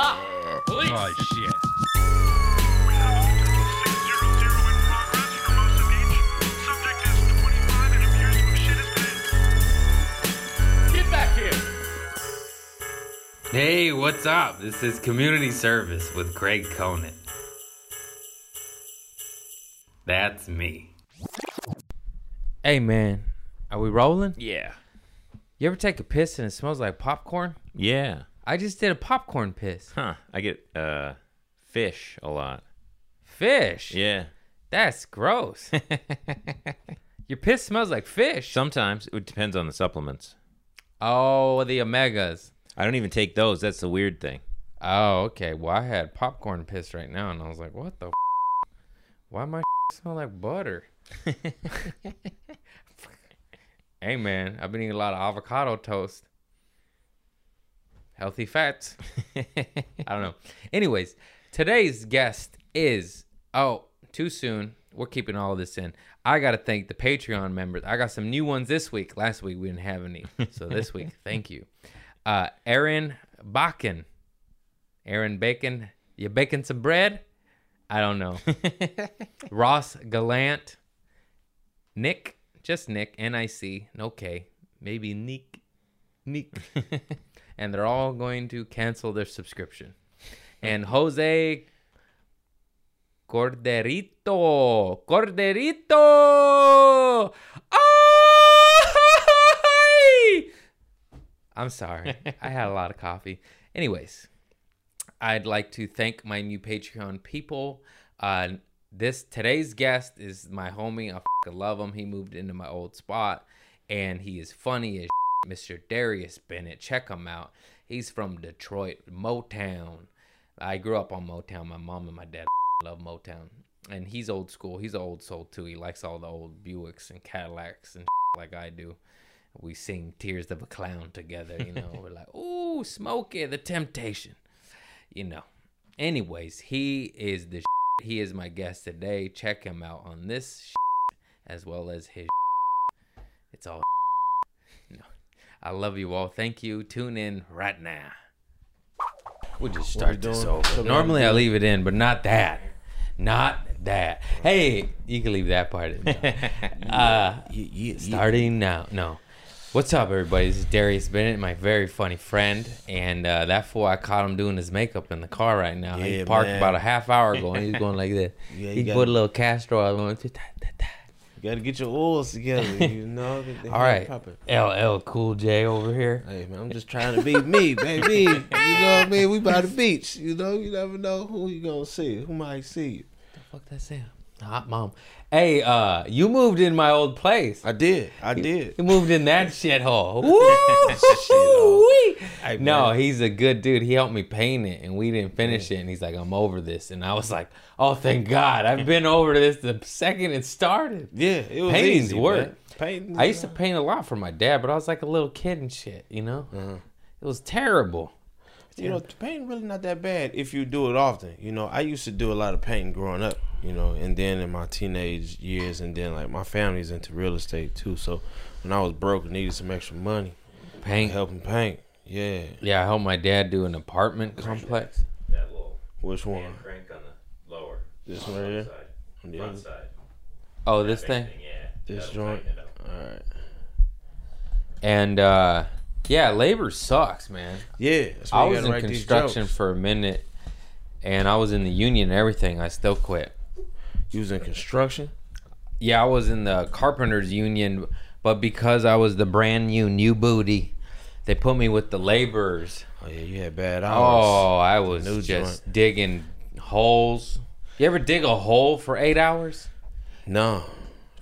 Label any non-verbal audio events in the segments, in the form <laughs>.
Stop! Police! Oh shit. We have a full 600 in progress for Mosa Beach. Subject is 25 and appears to have shit his pants. Get back here! Hey, what's up? This is Community Service with Craig Conant. That's me. Hey, man, are we rolling? Yeah. You ever take a piss and it smells like popcorn? Yeah. I just did a popcorn piss. Huh. I get uh fish a lot. Fish? Yeah. That's gross. <laughs> Your piss smells like fish. Sometimes it depends on the supplements. Oh, the omegas. I don't even take those. That's the weird thing. Oh, okay. Well, I had popcorn piss right now, and I was like, "What the? F- Why my <laughs> smell like butter?" <laughs> hey, man, I've been eating a lot of avocado toast. Healthy fats. <laughs> I don't know. Anyways, today's guest is oh too soon. We're keeping all of this in. I got to thank the Patreon members. I got some new ones this week. Last week we didn't have any, so this <laughs> week, thank you. Uh, Aaron Bakken. Aaron Bacon. You baking some bread? I don't know. <laughs> Ross Gallant. Nick. Just Nick. N I C. No K. Maybe Nick. Nick. And they're all going to cancel their subscription. And Jose Corderito. Corderito. I'm sorry. I had a lot of coffee. Anyways, I'd like to thank my new Patreon people. Uh, this today's guest is my homie. I love him. He moved into my old spot, and he is funny as Mr. Darius Bennett. Check him out. He's from Detroit, Motown. I grew up on Motown. My mom and my dad <laughs> love Motown, and he's old school. He's an old soul too. He likes all the old Buicks and Cadillacs and <laughs> like I do. We sing "Tears of a Clown" together. You know, we're like, <laughs> "Ooh, Smokey, the Temptation." You know. Anyways, he is the. He is my guest today. Check him out on this as well as his. It's all. No, I love you all. Thank you. Tune in right now. We'll just start this over. Normally I leave it in, but not that. Not that. Hey, you can leave that part in. though. <laughs> uh, starting now. No. What's up, everybody? This is Darius Bennett, my very funny friend, and uh, that fool I caught him doing his makeup in the car right now. Yeah, he parked man. about a half hour ago, and he's <laughs> going like this. Yeah, he put gotta- a little Castro out. Going, "Ta- ta- ta- ta." You gotta get your oils together, you <laughs> know. All right, popping. LL Cool J over here. Hey man, I'm just trying to be me, baby. You know what I mean? We by the beach. You know, you never know who you gonna see. Who might see you. The fuck that Sam. Hot mom. Hey, uh, you moved in my old place. I did. I did. You moved in that shithole. <laughs> Woo! Hey, No, he's a good dude. He helped me paint it, and we didn't finish it. And he's like, "I'm over this," and I was like, "Oh, thank God! I've been over this the second it started." Yeah, it was Painting's easy, work. Painting. I used to paint a lot for my dad, but I was like a little kid and shit. You know, Uh-huh. it was terrible. You know, painting really not that bad if you do it often. You know, I used to do a lot of painting growing up. You know, and then in my teenage years, and then like my family's into real estate too. So when I was broke and needed some extra money, Paint. helping paint. Yeah. Yeah, I helped my dad do an apartment complex. That little Which one? crank on the lower. This one right here. side. On the other. side. Oh, this thing. Yeah. This joint. All right. And uh, yeah, labor sucks, man. Yeah. I was in construction for a minute, and I was in the union and everything. I still quit. You was in construction. Yeah, I was in the carpenters union, but because I was the brand new new booty, they put me with the laborers. Oh yeah, you had bad hours. Oh, I was New just digging holes. You ever dig a hole for eight hours? no,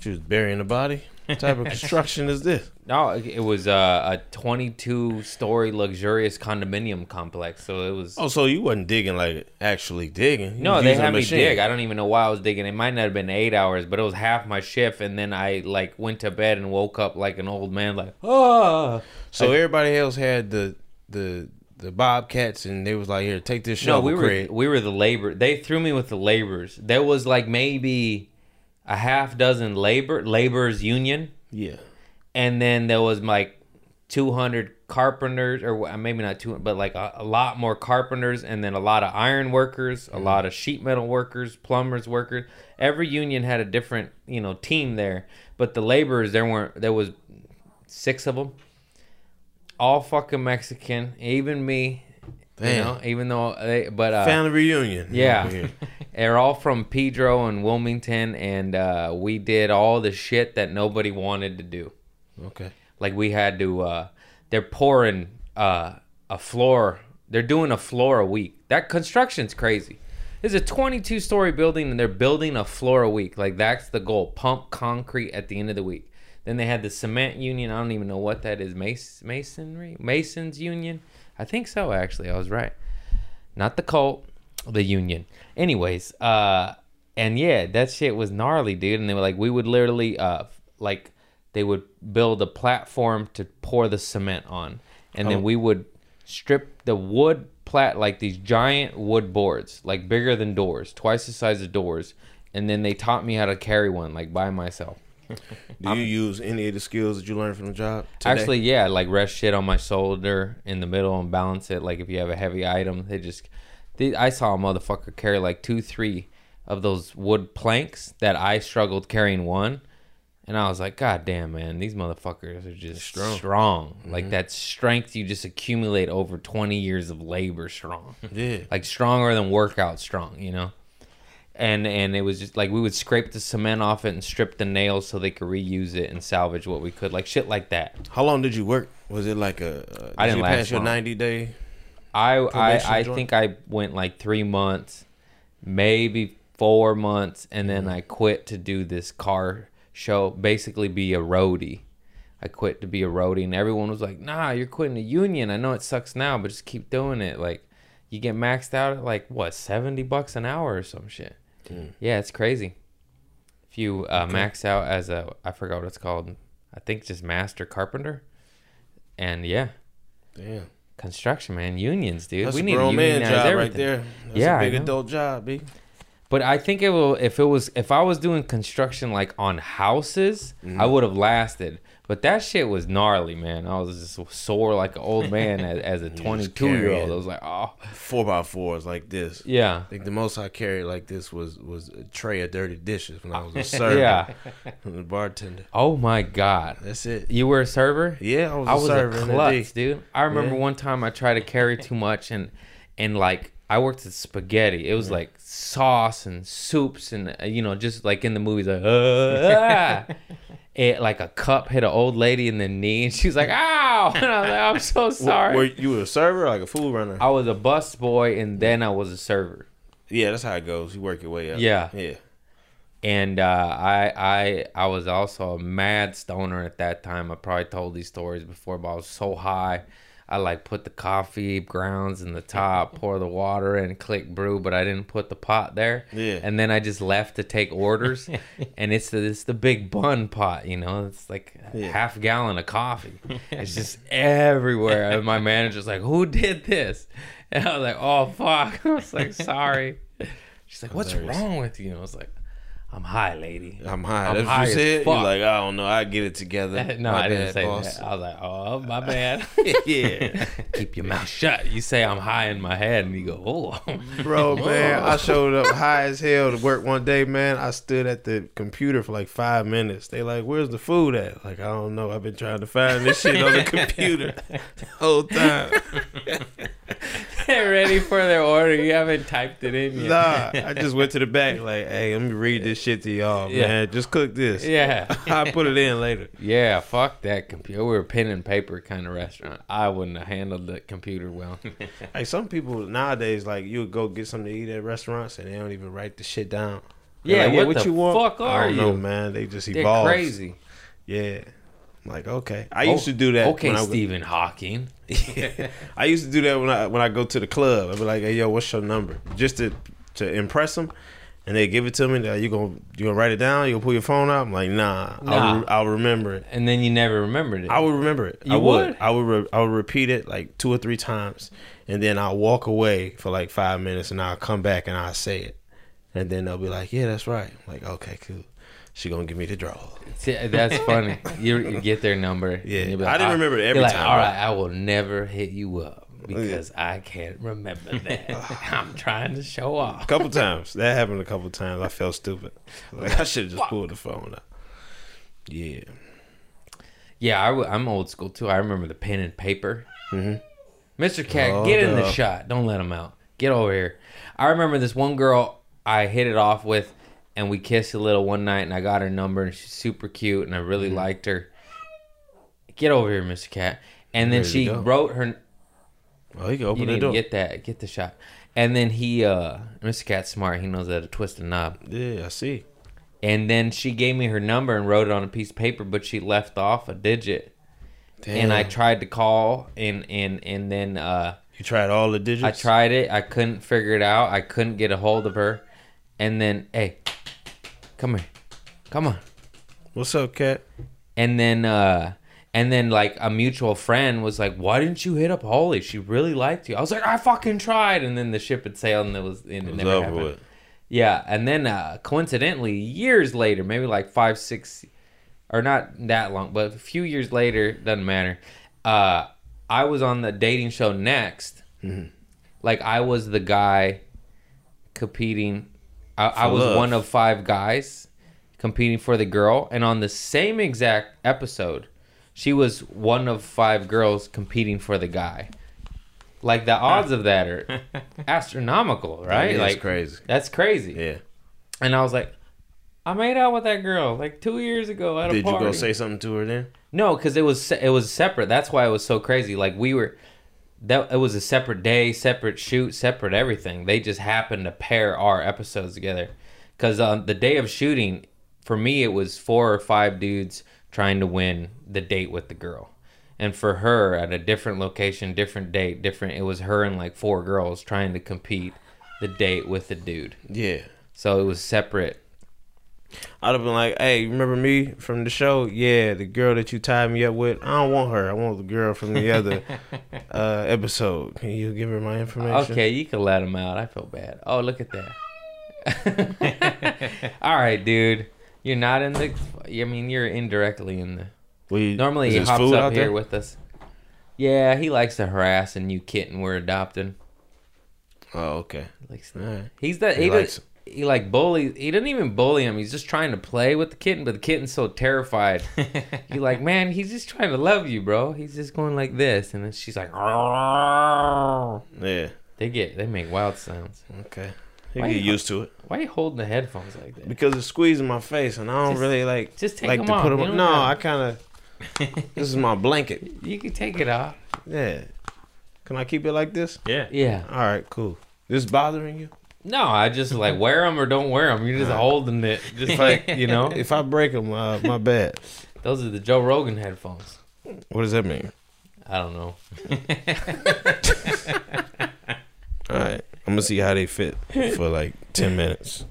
you was burying the body. What type of <laughs> construction is this? No, it was uh, a 22 story luxurious condominium complex. So it was. Oh, so you wasn't digging like actually digging? You No, they a had me dig. I don't even know why I was digging. It might not have been eight hours, but it was half my shift, and then I like went to bed and woke up like an old man, like oh. So everybody else had the the the bobcats, and they was like, "Here, take this shovel. No, we were Craig." we were the labor. They threw me with the laborers. There was like maybe a half dozen labor laborers union, Yeah, and then there was like 200 carpenters, or maybe not 200, but like a, a lot more carpenters, and then a lot of iron workers, a lot of sheet metal workers, plumbers, workers. Every union had a different, you know, team there, but the laborers there weren't. There was six of them, all fucking Mexican, even me. You know, even though they, but uh, Family reunion. yeah. <laughs> They're all from Pedro and Wilmington, and uh, we did all the shit that nobody wanted to do. Okay. Like we had to, uh, they're pouring uh, a floor. They're doing a floor a week. That construction's crazy. It's a 22 story building, and they're building a floor a week. Like that's the goal. Pump concrete at the end of the week. Then they had the cement union. I don't even know what that is. Mas- masonry, Masons union. I think so. Actually, I was right. Not the cult, the union. Anyways, uh, and yeah, that shit was gnarly, dude. And they were like, we would literally, uh, like, they would build a platform to pour the cement on, and Oh. then we would strip the wood plat like these giant wood boards, like bigger than doors, twice the size of doors. And then they taught me how to carry one, like by myself. <laughs> Do you use any of the skills that you learned from the job? Today? Actually, yeah, like rest shit on my shoulder in the middle and balance it. Like if you have a heavy item, they just. They, I saw a motherfucker carry like two, three of those wood planks that I struggled carrying one, and I was like, God damn, man, these motherfuckers are just strong. Strong. Like that strength you just accumulate over twenty years of labor, strong. <laughs> yeah. like stronger than workout strong, you know. And and it was just like we would scrape the cement off it and strip the nails so they could reuse it and salvage what we could, like shit like that. How long did you work? Was it like a? Uh, did I didn't you last pass your long. ninety day. I I, I joint? think I went like three months, maybe four months, and then I quit to do this car show, basically be a roadie. I quit to be a roadie, and everyone was like, "Nah, you're quitting the union. I know it sucks now, but just keep doing it. Like, you get maxed out at like what seventy bucks an hour or some shit. Yeah, it's crazy. If you uh, max out as a, I forgot what it's called. I think just master carpenter, and yeah, Damn. construction man, unions, dude. That's we a need to grown man job everything. right there. That's Yeah, a big adult job, b. But I think it will if it was if I was doing construction like on houses, Mm-hmm. I would have lasted. But that shit was gnarly, man. I was just sore like an old man as, as a <laughs> 22 year old. I was like, oh, Four by fours like this. yeah, I think the most I carried like this was was a tray of dirty dishes when I was a <laughs> server. yeah. <laughs> from the bartender. Oh my god, That's it. you were a server? Yeah, I was a I was a server in the klutz, dude. I remember Yeah. one time I tried to carry too much and and like I worked at spaghetti. It was like sauce and soups and uh, you know just like in the movies like uh, ah. <laughs> it like a cup hit an old lady in the knee and she was like ow <laughs> and I was like I'm so sorry. Were you were a server or like a food runner? I was a bus boy and then I was a server. yeah, that's how it goes. You work your way up. Yeah. Yeah. and uh, I I I was also a mad stoner at that time. I probably told these stories before, but I was so high. I like put the coffee grounds in the top, <laughs> pour the water in, click brew, but I didn't put the pot there. Yeah. And then I just left to take orders, <laughs> and it's the it's the big Bunn pot, you know. It's like a Yeah. half gallon of coffee. <laughs> It's just everywhere. And my manager's like, "Who did this?" And I was like, "Oh fuck!" I was like, "Sorry." She's like, "What's Hilarious. wrong with you?" And I was like, "I'm high, lady." I'm high. I'm That's high what you said. You're like, I don't know. I get it together. <laughs> no, My I didn't say boss. that. I was like, "Oh, my <laughs> bad." <laughs> yeah. Keep your mouth shut. You say I'm high in my head, and you go, "Oh, Bro, man, I showed up high as hell to work one day, man. I stood at the computer for like five minutes. They like, where's the food at? Like, I don't know. I've been trying to find this shit on the computer the whole time. They're <laughs> ready for their order. You haven't typed it in yet." Nah, I just went to the back like, hey, let me read this shit to y'all, Yeah. man. Just cook this. Yeah. <laughs> I'll put it in later. Yeah, fuck that computer. We were a pen and paper kind of restaurant. I wouldn't have handled the computer well. <laughs> Like some people nowadays, like you would go get something to eat at restaurants and they don't even write the shit down. They're Yeah, like, what the fuck I are don't know, you? man. They just They're crazy. Yeah. I'm like, okay. I oh, used to do that. Okay, when I, Stephen Hawking. <laughs> I used to do that when I when I go to the club. I'd be like, hey, yo, what's your number? Just to to impress them. And they give it to me. Like, you gonna you gonna write it down? You gonna pull your phone out? I'm like, nah. I'll, re- I'll remember it. And then you never remembered it. I would remember it. You I would. would? I would. Re- I would repeat it like two or three times, and then I'll walk away for like five minutes, and I'll come back and I'll say it, and then they'll be like, "Yeah, that's right." I'm like, okay, cool. She gonna give me the draw. See, that's <laughs> funny. You, you get their number. Yeah. and I didn't "Ah," remember every like, time, All bro." right, I will never hit you up because I can't remember <laughs> that. I'm trying to show off. A couple times that happened. A couple times I felt stupid. Like I should have just pulled the phone out. Yeah. Yeah, I, w- I'm old school too. I remember the pen and paper. Mhm. Mr. Cat, Oh, get in the shot. Don't let him out. Get over here. I remember this one girl I hit it off with, and we kissed a little one night, and I got her number, and she's super cute, and I Mm-hmm. really liked her. Get over here, Mr. Cat. And then Ready she wrote her. Oh, you can You open the need to door. get that. Get the shot. And then he, uh, Mr. Cat's smart. He knows how to twist a knob. yeah, I see. And then she gave me her number and wrote it on a piece of paper, but she left off a digit. Damn. And I tried to call, and and and then uh, You tried all the digits. I tried it. I couldn't figure it out. I couldn't get a hold of her. And then, hey, come here, come on. What's up, cat? And then, uh, and then like a mutual friend was like, "Why didn't you hit up Holly? She really liked you." I was like, "I fucking tried." And then the ship had sailed, and it was and it, It was never happened. with. Yeah, and then uh, coincidentally, years later, maybe like five, six, or not that long, but a few years later, doesn't matter. Uh, I was on the dating show Next. Mm-hmm. Like I was the guy competing. I, I was love. one of five guys competing for the girl, and on the same exact episode, she was one of five girls competing for the guy. Like the odds of that are <laughs> astronomical, right? Yeah, like crazy. that's crazy. Yeah. And I was like, I made out with that girl like two years ago at a Did you party. go say something to her then? no? Because it was it was separate. That's why it was so crazy. Like we were, that it was a separate day, separate shoot, separate everything. They just happened to pair our episodes together. Because on uh, the day of shooting, for me, it was four or five dudes trying to win the date with the girl. And for her, at a different location, different date, different, it was her and like four girls trying to compete the date with the dude. Yeah. So it was separate. I'd have been like, "Hey, remember me from the show? Yeah, the girl that you tied me up with. I don't want her. I want the girl from the other <laughs> uh, episode. Can you give her my information?" Okay, you can let him out. I feel bad. Oh, look at that. <laughs> All right, dude. You're not in the. I mean, you're indirectly in the. We, Normally, he hops up out here there? with us. Yeah, he likes to harass a new kitten we're adopting. Oh, okay. He likes right. He's the He he, likes likes he like bully. He doesn't even bully him. He's just trying to play with the kitten, but the kitten's so terrified. <laughs> You're like, man, he's just trying to love you, bro. He's just going like this, and then she's like, Yeah. they get they make wild sounds. Okay. You Why get you- used to it Why are you holding the headphones like that? because it's squeezing my face, and I don't Just- really like Just take like them to off. put them. On. No, gotta- I kind of. this is my blanket. <laughs> You can take it off. Yeah. Can I keep it like this? Yeah. Yeah. All right, cool. This bothering you? No, I just like <laughs> wear them or don't wear them. You're just holding it, just like you know. <laughs> If I break them, uh, my bad. Those are the Joe Rogan headphones. What does that mean? I don't know. <laughs> All right, I'm gonna see how they fit for like ten minutes.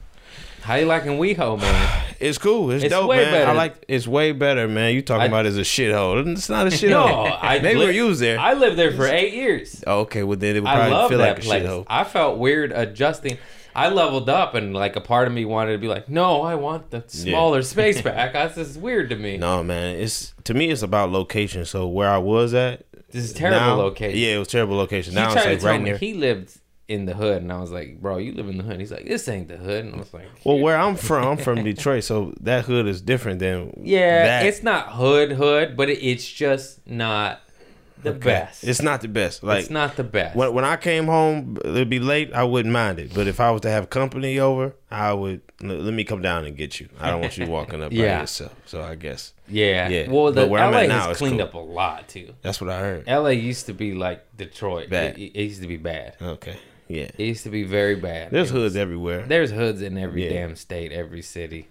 How you liking WeHo, man? <sighs> It's cool. It's, It's dope, way man. I better. like. It's way better, man. You talking I- about it as a shithole? It's not a <laughs> No, shithole. <laughs> I Maybe li- you was there. I lived there for eight years. Oh, okay, well then it would I probably love feel that like a place. shithole. I felt weird adjusting. I leveled up, and like a part of me wanted to be like, "No, I want the smaller space <laughs> back." That's just weird to me. No, man. It's to me. It's about location. So where I was at, This is terrible now- location. Yeah, it was terrible location. Now tried it's to like tell right me near. he lived in the hood, and I was like, "Bro, you live in the hood." He's like, "This ain't the hood," and I was like, Well, where I'm from, I'm from Detroit, so that hood is different than "Yeah, that. it's not hood hood, but it, it's just not the best. It's not the best. Like it's not the best." when when I came home, it'd be late. I wouldn't mind it, but if I was to have company over, I would let me come down and get you. I don't want you walking up <laughs> by yourself. So I guess yeah, yeah, Well, the where I'm LA at now has is cleaned cool. up a lot too. that's what I heard. LA used to be like Detroit. Bad. It, it used to be bad. Okay, yeah. It used to be very bad. There's was- hoods everywhere. There's hoods in every Yeah. damn state, every city.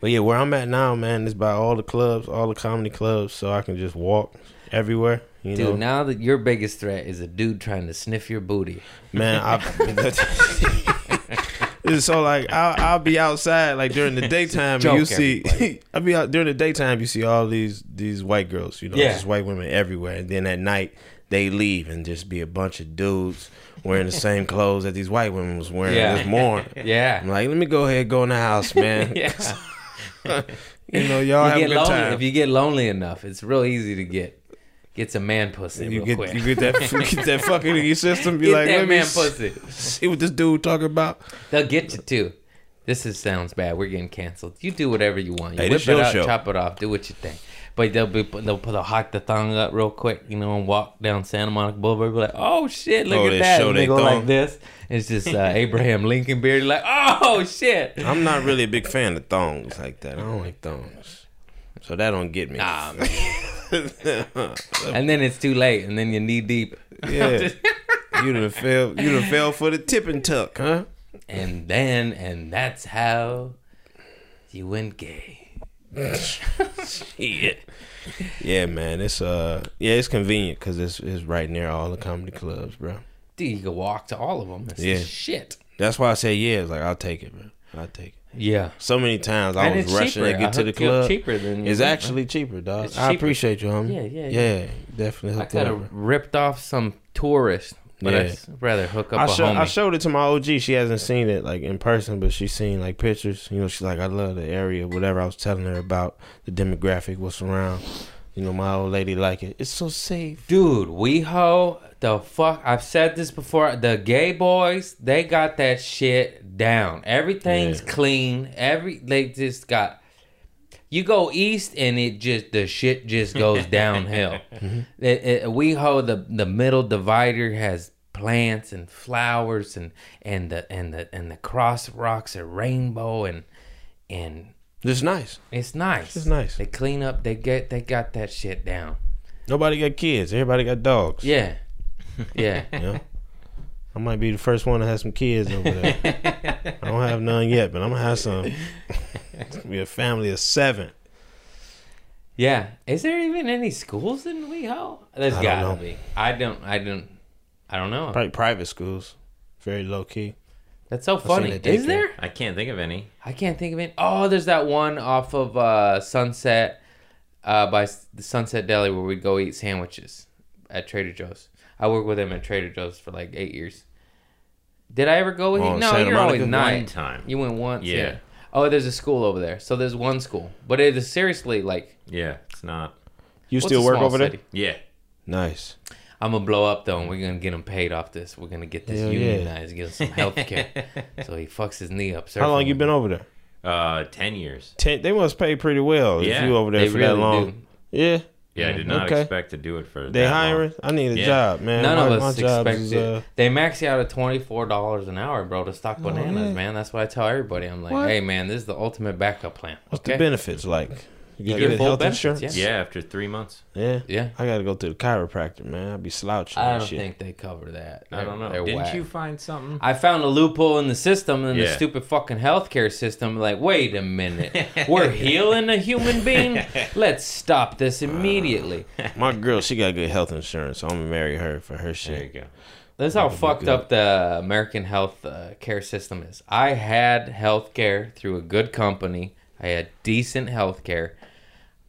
But yeah, where I'm at now, man, is by all the clubs, all the comedy clubs, so I can just walk everywhere. You Dude, know, now that your biggest threat is a dude trying to sniff your booty. man. I, <laughs> <laughs> so like I'll, I'll be outside like during the <laughs> daytime and you see. I'll be out during the daytime you see all these these white girls you know Yeah. just white women everywhere and then at night they leave and just be a bunch of dudes wearing the same clothes that these white women was wearing Yeah. this morning <laughs> Yeah. I'm like let me go ahead go in the house man <laughs> Yeah. <laughs> you know, y'all You have a good lonely, time. if you get lonely enough, it's real easy to get get some man pussy you real get quick. you get that get that fucking in your system. Be Get like, that let me man pussy. see what this dude talking about. They'll get you too. This is sounds bad. We're getting canceled. You do whatever you want. You Hey, whip it out, show. chop it off, do what you think. But they'll be they'll put a hike the thong up real quick, you know, and walk down Santa Monica Boulevard. Be like, oh shit, look Oh, at that. And they they go thong. like this. It's just uh, <laughs> Abraham Lincoln beard. Like, oh shit. I'm not really a big fan of thongs like that. I don't like thongs, so that don't get me. Nah, <laughs> man. and then it's too late, and then you're knee deep. yeah, <laughs> you done fell. You done fell for the tip and tuck, huh? And then, and that's how you went gay. <laughs> Yeah. Yeah, man. It's uh, yeah, it's convenient because it's it's right near all the comedy clubs, bro. Dude, you can walk to all of them. It's Yeah. shit. That's why I say yeah. It's like I'll take it, man. I'll take it. Yeah. So many times I And was rushing cheaper. to get I to the hooked you up club. cheaper than It's think, actually cheaper, dog. It's I appreciate you, homie. Yeah, yeah, yeah. yeah. definitely I could have ripped off some tourist, but Yeah. I'd rather hook up I, a show, homie. I showed it to my OG. She hasn't seen it like in person, but she's seen like pictures. You know, she's like, I love the area, whatever I was telling her about the demographic, what's around. You know, my old lady like it. It's so safe. Dude, WeHo, the fuck, I've said this before. The gay boys, they got that shit down. Everything's Yeah. clean. Every they just got. You go east and it just the shit just goes <laughs> downhill. Mm-hmm. It, it, WeHo, the the middle divider has plants and flowers and and the and the and the cross rocks are rainbow and and It's nice. it's nice. It's nice. They clean up. They get they got that shit down. Nobody got kids. Everybody got dogs. Yeah, <laughs> yeah. You know? I might be the first one to have some kids over there. <laughs> I don't have none yet, but I'm gonna have some. It's gonna be a family of seven. Yeah. Is there even any schools in WeHo? There's I don't gotta know. be. I don't. I don't. I don't know. Probably private schools. Very low key. That's so seen funny. it Is daycare. there? I can't think of any. I can't think of it. Oh, there's that one off of uh, Sunset, uh, by the Sunset Deli where we'd go eat sandwiches at Trader Joe's. I worked with him at Trader Joe's for like eight years. Did I ever go with you? Oh, No, Santa you're always Monica? not. One time. You went once. Yeah. Yeah. Oh, there's a school over there. So there's one school, but it is seriously like. Yeah, it's not. You still work small over there? Yeah. Nice. I'm gonna blow up though, and we're gonna get him paid off this. We're gonna get this Hell yeah. unionized, get him some health <laughs> care. so he fucks his knee up. How long you been over there? Uh, ten years. Ten, they must pay pretty well Yeah, if you over there They for really that long. do. Yeah, Yeah, I did not Okay. expect to do it for. Them. They that long. hiring. I need a Yeah. job, man. None my, of us job expect is, it. uh, They max you out at twenty four dollars an hour, bro, to stock Oh, bananas, man. That's what I tell everybody. I'm like, What? hey, man, this is the ultimate backup plan. What's okay? the benefits like? You You get get health benefits, insurance. Yeah, after three months. Yeah. Yeah. I gotta go to the chiropractor, man. I'd be slouching. I don't shit. think they cover that. I don't know. Didn't whack. you find something? I found a loophole in the system in the stupid fucking healthcare system. Like, wait a minute, we're <laughs> healing a human being. <laughs> Let's stop this immediately. My girl, she got good health insurance, so I'm gonna marry her for her shit. There you go. That's how That'd fucked up the American health uh, care system is. I had health care through a good company. I had decent health care.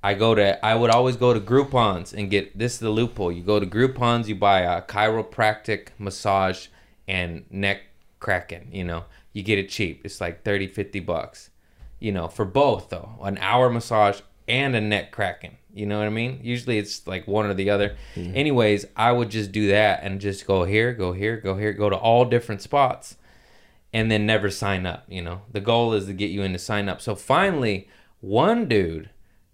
I go to I would always go to Groupon's and get this is the loophole. You go to Groupon's, you buy a chiropractic massage and neck cracking, you know. You get it cheap. It's like 30 50 bucks. You know, for both though. An hour massage and a neck cracking. You know what I mean? Usually it's like one or the other. Anyways, I would just do that and just go here, go here, go here, go to all different spots and then never sign up, you know. The goal is to get you in to sign up. So finally, one dude,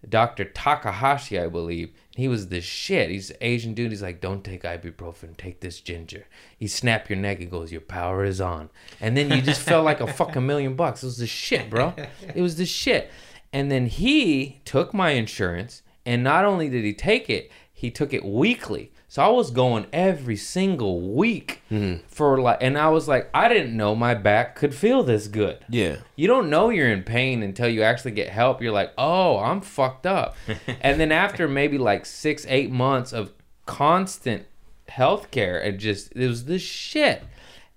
Dr. Takahashi, I believe, he was the shit. He's an Asian dude. He's like, don't take ibuprofen, take this ginger. He snap your neck and goes, your power is on. And then you just felt like a <laughs> fucking million bucks. It was the shit, bro. It was the shit. And then he took my insurance, and not only did he take it, he took it weekly. So I was going every single week for like, and I was like, I didn't know my back could feel this good. Yeah. You don't know you're in pain until you actually get help. You're like, oh, I'm fucked up. <laughs> and then after maybe like six, eight months of constant health care, it just, it was this shit.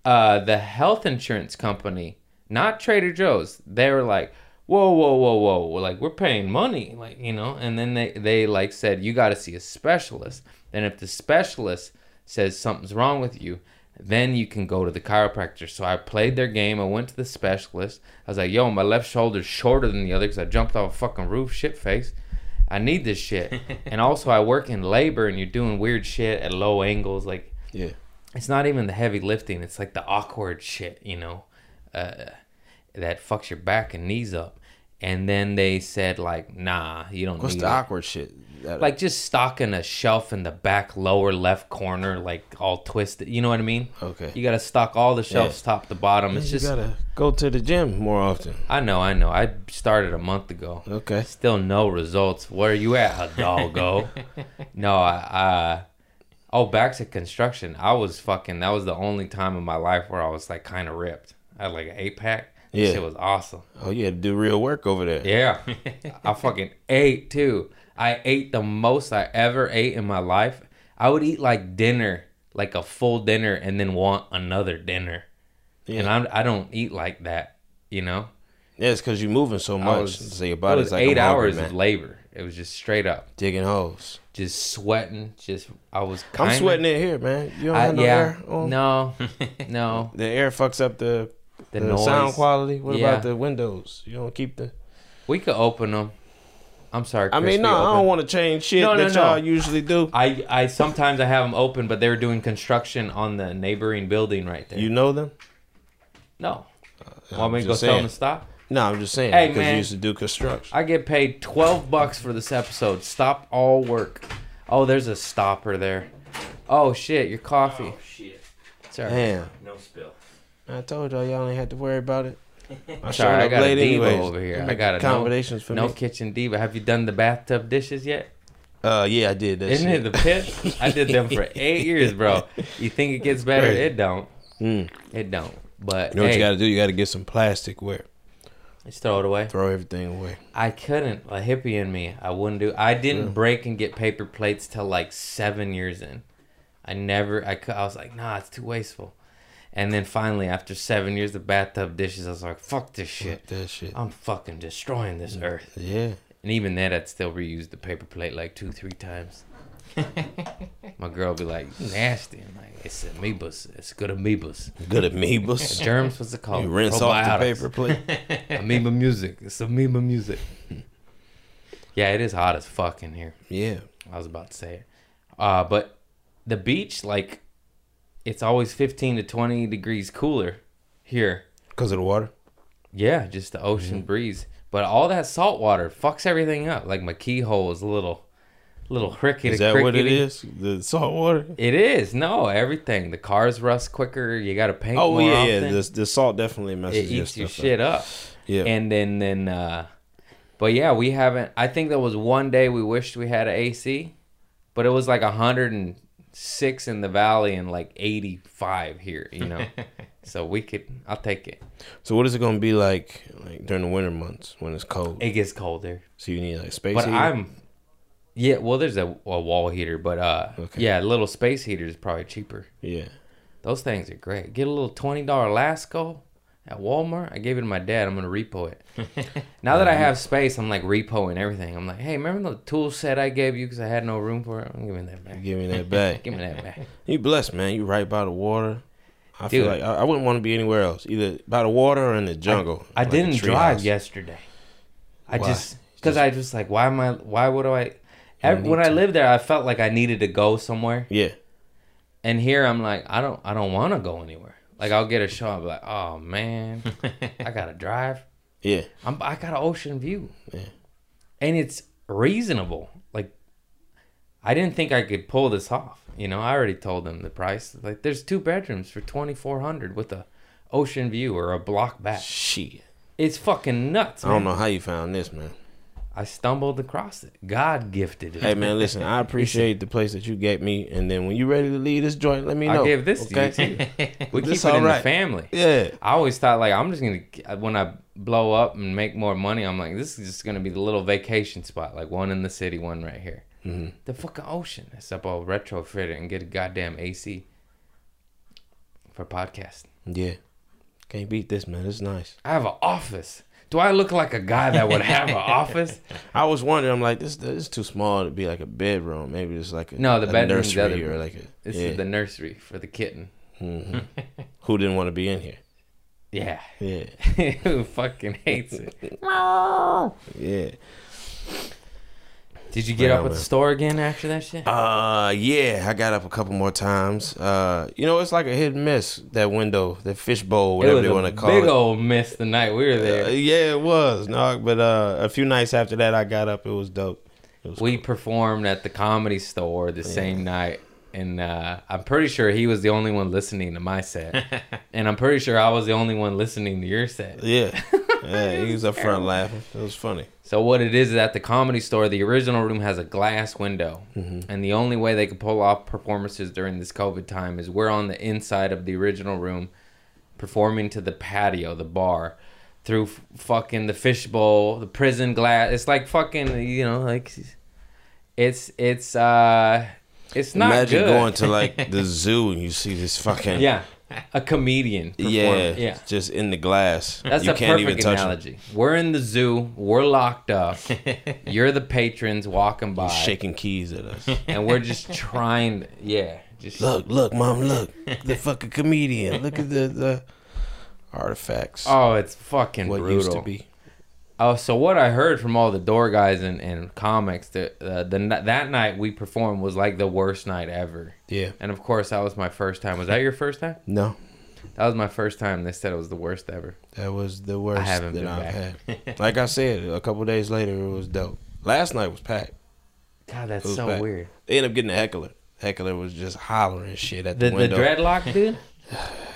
Uh, the health insurance company, not Trader Joe's, they were like, whoa, whoa, whoa, whoa. We're like, we're paying money. Like, you know, and then they, they like said, you got to see a specialist. Then if the specialist says something's wrong with you, then you can go to the chiropractor. So I played their game. I went to the specialist. I was like, yo, my left shoulder's shorter than the other because I jumped off a fucking roof, shit face. I need this shit. <laughs> and also, I work in labor and you're doing weird shit at low angles. Like, Yeah. it's not even the heavy lifting, it's like the awkward shit, you know, uh, that fucks your back and knees up. And then they said, like, nah, you don't What's need the it. awkward shit? Like just stocking a shelf in the back lower left corner, like all twisted. You know what I mean? okay. You gotta stock all the shelves top to bottom. It's you just gotta go to the gym more often. I know, I know. I started a month ago. Okay. Still no results. Where are you at, doggo? <laughs> no, I, oh back to construction. I was fucking that was the only time in my life where I was like kinda ripped. I had like an eight pack. Yeah. Shit was awesome. Oh, you had to do real work over there. Yeah. <laughs> I fucking ate too. I ate the most I ever ate in my life. I would eat like dinner, like a full dinner, and then want another dinner. Yeah. And I'm, I don't eat like that, you know? Yeah, it's because you're moving so much. was- so your It body's was like eight hungry, hours of labor. It was just straight up, digging holes. just sweating. Just I was. Kinda, I'm sweating it here, man. You don't I, have no yeah, air on? no, <laughs> no. The air fucks up the, The, the, noise. sound quality. What Yeah. about the windows? You don't keep the. We could open them. I'm sorry. I mean, we no, I don't want to change shit No, no, that no. y'all usually do. I, I sometimes I have them open, but they're doing construction on the neighboring building right there. You know them? no, uh, I'm want me to go just tell them saying. to stop? No, I'm just saying Hey, because man. you used to do construction. I get paid twelve bucks for this episode. Stop all work. Oh, there's a stopper there. Oh shit, your coffee. Oh, shit. Sorry. Damn, No spill. I told y'all y'all ain't had to worry about it. <laughs> I Sorry, I up got a late diva anyways. over here. I got a no- accommodations for No me. kitchen diva. Have you done the bathtub dishes yet? Uh, yeah, I did that. Isn't shit. it the pit? I did them for <laughs> eight years, bro. <laughs> You think it gets better? Crazy. It don't. Mm. It don't. But You know what you got to do? You got to get some plasticware. just throw it away. Throw everything away. I couldn't. A hippie in me, I wouldn't do. I didn't break and get paper plates till like seven years in. I never. I could. I was like, nah, it's too wasteful. And then finally, after seven years of bathtub dishes, I was like, fuck this shit. Fuck that shit. I'm fucking destroying this earth. Yeah. And even then, I'd still reuse the paper plate like two, three times. <laughs> My girl be like, nasty. I'm like, it's amoebas. It's good amoebas. Good amoebas. <laughs> Germs, what's it called? You rinse off the paper plate. <laughs> Amoeba music. It's amoeba music. yeah, it is hot as fuck in here. Yeah. I was about to say it. Uh, but the beach, like, it's always 15 to 20 degrees cooler here. Because of the water? Yeah, just the Mm-hmm. ocean breeze. But all that salt water fucks everything up. Like my keyhole is a little, little cricket. Is that what it is? The salt water? It is. No, everything. The cars rust quicker. You got to paint Oh, more yeah, often. yeah. The, the salt definitely messes. it eats your shit up. up. Yeah. And then, then, uh, but yeah, we haven't. I think there was one day we wished we had an AC, but it was like 106 in the valley and like 85 here, you know? <laughs> so we could, I'll take it. so what is it going to be like like during the winter months when it's cold? It gets colder. So you need like space but heater? I'm, yeah, well, there's a, a wall heater, but uh, Okay. yeah, little space heater is probably cheaper. Yeah. Those things are great. Get a little twenty dollar Lasko at Walmart. I gave it to my dad. I'm gonna repo it. <laughs> now that I have space, I'm like repoing everything. I'm like, hey, remember the tool set I gave you because I had no room for it? I'm giving that back. Give me that back. <laughs> Give me that back. You blessed, man. You right by the water. I Dude. feel like I, I wouldn't want to be anywhere else, either by the water or in the jungle. I like didn't drive house. yesterday. I Why? just because I just like why am I? Why would I? Ev- need when I lived there, I felt like I needed to go somewhere, Yeah. and here I'm like, I don't, I don't want to go anywhere. Like I'll get a show, I'll be like, oh man, <laughs> I gotta drive. Yeah. I'm, I got an ocean view. Yeah. And it's reasonable. Like, I didn't think I could pull this off. You know, I already told them the price. Like, there's two bedrooms for twenty four hundred with a ocean view or a block back. Shit. It's fucking nuts. I don't know how you found this, man. I stumbled across it. God gifted it. Hey, man, listen. I appreciate the place that you gave me, and then when you're ready to leave this joint, let me know. I gave this okay? to you too. <laughs> We keep it in alright. the family. Yeah. I always thought like I'm just gonna when I blow up and make more money, I'm like this is just gonna be the little vacation spot, like one in the city, one right here. Mhm. The fucking ocean. Except up all retrofit it and get a goddamn AC for podcast. Yeah. Can't beat this, man. It's nice. I have an office. Do I look like a guy that would have an <laughs> office? I was wondering. I'm like, this, this is too small to be like a bedroom. Maybe it's like a No, the a bedroom's the nursery other or like a This yeah. is the nursery for the kitten. Mhm. <laughs> Who didn't want to be in here? Yeah. Yeah, <laughs> Who fucking hates it? yeah. Did you get up at the store again after that shit? Uh, yeah, I got up a couple more times. Uh, you know, it's like a hit and miss. That window, that fishbowl, whatever they want to call big it. Big old miss the night we were Uh, there. yeah, it was. No, but uh, a few nights after that, I got up. It was dope. It was we performed at the comedy store the same night and uh, i'm pretty sure he was the only one listening to my set <laughs> and i'm pretty sure i was the only one listening to your set Yeah, <laughs> yeah. He was up front laughing. It was funny. so what it is is at the comedy store the original room has a glass window and the only way they could pull off performances during this covid time is we're on the inside of the original room performing to the patio the bar through f- fucking the fishbowl the prison glass it's like fucking you know like it's it's uh it's not Imagine good. going to like <laughs> the zoo and you see this fucking yeah <laughs> a comedian perform- yeah, yeah just in the glass. that's you a can't even perfect touch analogy we're in the zoo we're locked up <laughs> you're the patrons walking by Them. Shaking keys at us. <laughs> and we're just trying yeah just look, look, mom, look, the fucking comedian. Look at the the artifacts. oh it's fucking what brutal used to be. Oh, so what I heard from all the door guys and, and comics that uh, the that night we performed was like the worst night ever. Yeah. And of course, that was my first time. Was that your first time? No, That was my first time. They said it was the worst ever. that was the worst I haven't that been I've back. had. <laughs> Like I said, a couple days later, it was dope. Last night was packed. God, that's so back. weird. They ended up getting a heckler. Heckler was just hollering shit at the, The the window. dreadlock dude. <laughs>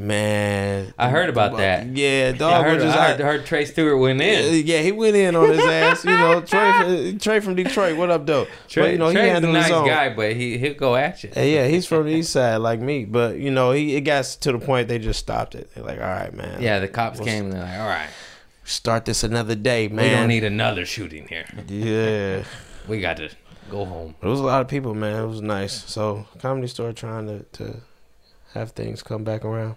Man, I heard about that. Yeah, I heard, just I heard, heard Trey Stewart went in. yeah, he went in on his ass. You know, <laughs> Trey, from- Trey from Detroit. What up, though? Trey, but, you know, he Trey's a handled his nice own. guy, but he he'll go at you. Yeah, he's from the east side like me. But you know, he it got to the point they just stopped it. They're like, all right, man. Yeah, the cops came and they're like, "All right, start this another day, man. we don't need another shooting here. Yeah, <laughs> We got to go home." it was a lot of people, man. It was nice. So, comedy store trying to to have things come back around.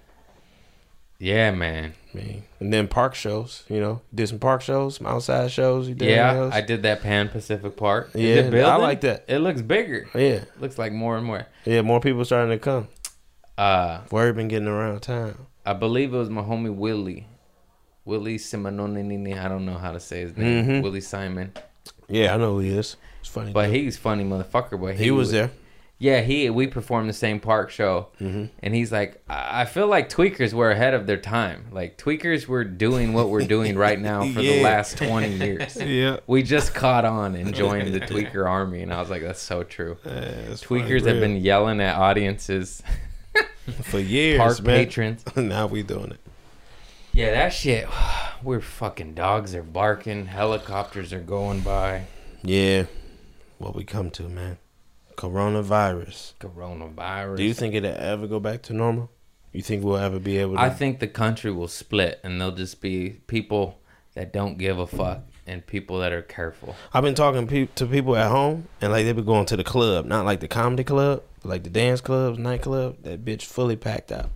Yeah, man. I and then park shows. You know, did some park shows, some outside shows. You did Yeah, those? I did that Pan Pacific Park. Is Yeah, it I like that. It looks bigger. Yeah, looks like more and more. yeah. More people starting to come. Uh, Word been getting around town. I believe it was my homie Willie, Willie Simononi. I don't know how to say his name. Mhm. Willie Simon, Yeah, I know who he is. It's funny. but dude. he's funny motherfucker. But he, was there. Yeah, he we performed the same park show, Mhm. and he's like, I I feel like tweakers were ahead of their time. Like tweakers were doing what we're doing right now <laughs> for the last twenty years. <laughs> Yeah. We just caught on and joined the <laughs> tweaker army, and I was like, that's so true. Tweakers Tweakers have been yelling at audiences, for years, park man. patrons. now we doing it. Yeah, that shit. <sighs> We're fucking dogs are barking, helicopters are going by. Yeah, what we come to, man. Coronavirus. Coronavirus. Do you think it'll ever go back to normal? You think we'll ever be able to? I think the country will split, and there'll just be people that don't give a fuck and people that are careful. I've been talking pe- to people at home, and like they've been going to the club, not like the comedy club, like the dance clubs, nightclub. That bitch fully packed out.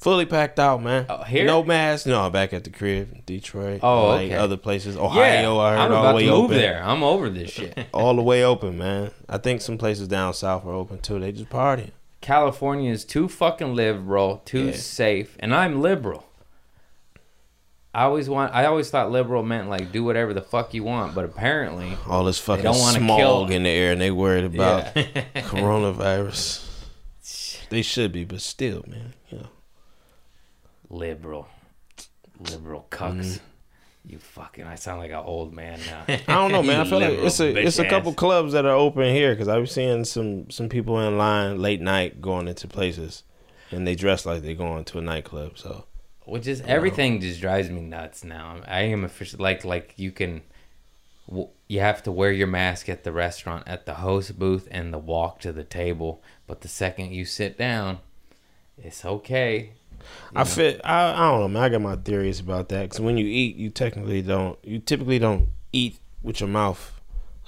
Fully packed out, man. Oh, here? No mask. No, back at the crib, Detroit. Oh, like okay. other places. Ohio, I heard I'm all about the way to move open. there. I'm over this shit. <laughs> All the way open, man. I think some places down south are open too. They just partying. California is too fucking liberal, too Yeah. safe, and I'm liberal. I always want. I always thought liberal meant like do whatever the fuck you want, but apparently, All this fucking don't smog kill- in the air, and they worried about yeah. <laughs> coronavirus. They should be, but still, man. You know. Liberal, liberal cucks. Mm-hmm. You fucking. I sound like an old man now. <laughs> I don't know, man. I feel like it's a it's a couple clubs that are open here because I was seeing some some people in line late night going into places, and they dress like they're going to a nightclub. So Which is everything just drives me nuts now. I am official like like you can you have to wear your mask at the restaurant at the host booth and the walk to the table, but the second you sit down, it's okay. I fit. I, I don't know, man. I got my theories about that because when you eat, you technically don't. You typically don't eat with your mouth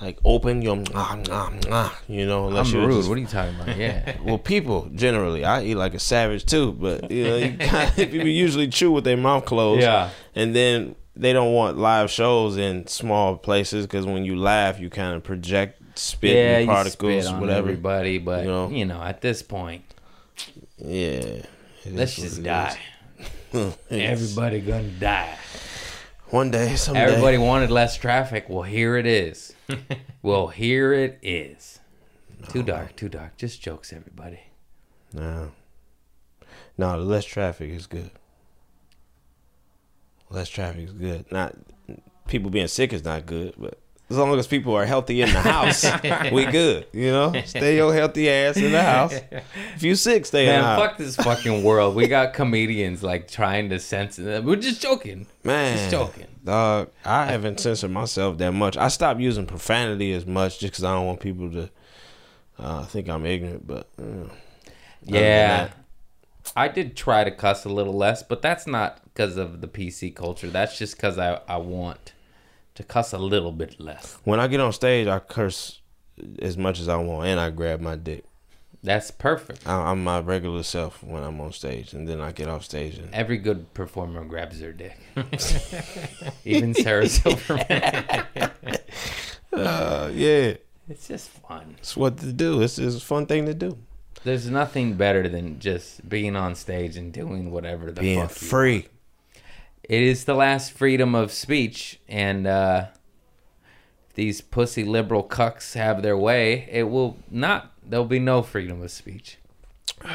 like open. You're mwah, mwah, mwah, you know, unless I'm you're rude. just- What are you talking about? Yeah. <laughs> well, people generally, I eat like a savage too, but you know, you <laughs> people usually chew with their mouth closed. yeah. and then they don't want live shows in small places because when you laugh, you kind of project spit yeah, particles, spit on whatever. everybody, but you know? you know, at this point, Yeah. It Let's just die. <laughs> Everybody gonna die. One day, someday. Everybody wanted less traffic. Well, here it is. <laughs> well, here it is. Too dark, too dark. Just jokes, everybody. No. No, the less traffic is good. Less traffic is good. Not people being sick is not good, but as long as people are healthy in the house, <laughs> we good. You know, stay your healthy ass in the house. If you sick, stay in the house. fuck this fucking world. We got comedians like trying to censor them. We're just joking. Man, Just joking. dog. I haven't censored myself that much. I stopped using profanity as much just because I don't want people to uh, think I'm ignorant. But Yeah. I did try to cuss a little less, but that's not because of the PC culture. That's just because I, I want to cuss a little bit less. when I get on stage, I curse as much as I want, and I grab my dick. That's perfect. I- I'm my regular self when I'm on stage, and then I get off stage and Every good performer grabs their dick. <laughs> <laughs> Even Sarah Silverman. <laughs> uh, yeah, It's just fun. it's what to do. It's just a fun thing to do. There's nothing better than just being on stage and doing whatever the Being fuck you free. It is the last freedom of speech and uh these pussy liberal cucks have their way it will not there'll be no freedom of speech.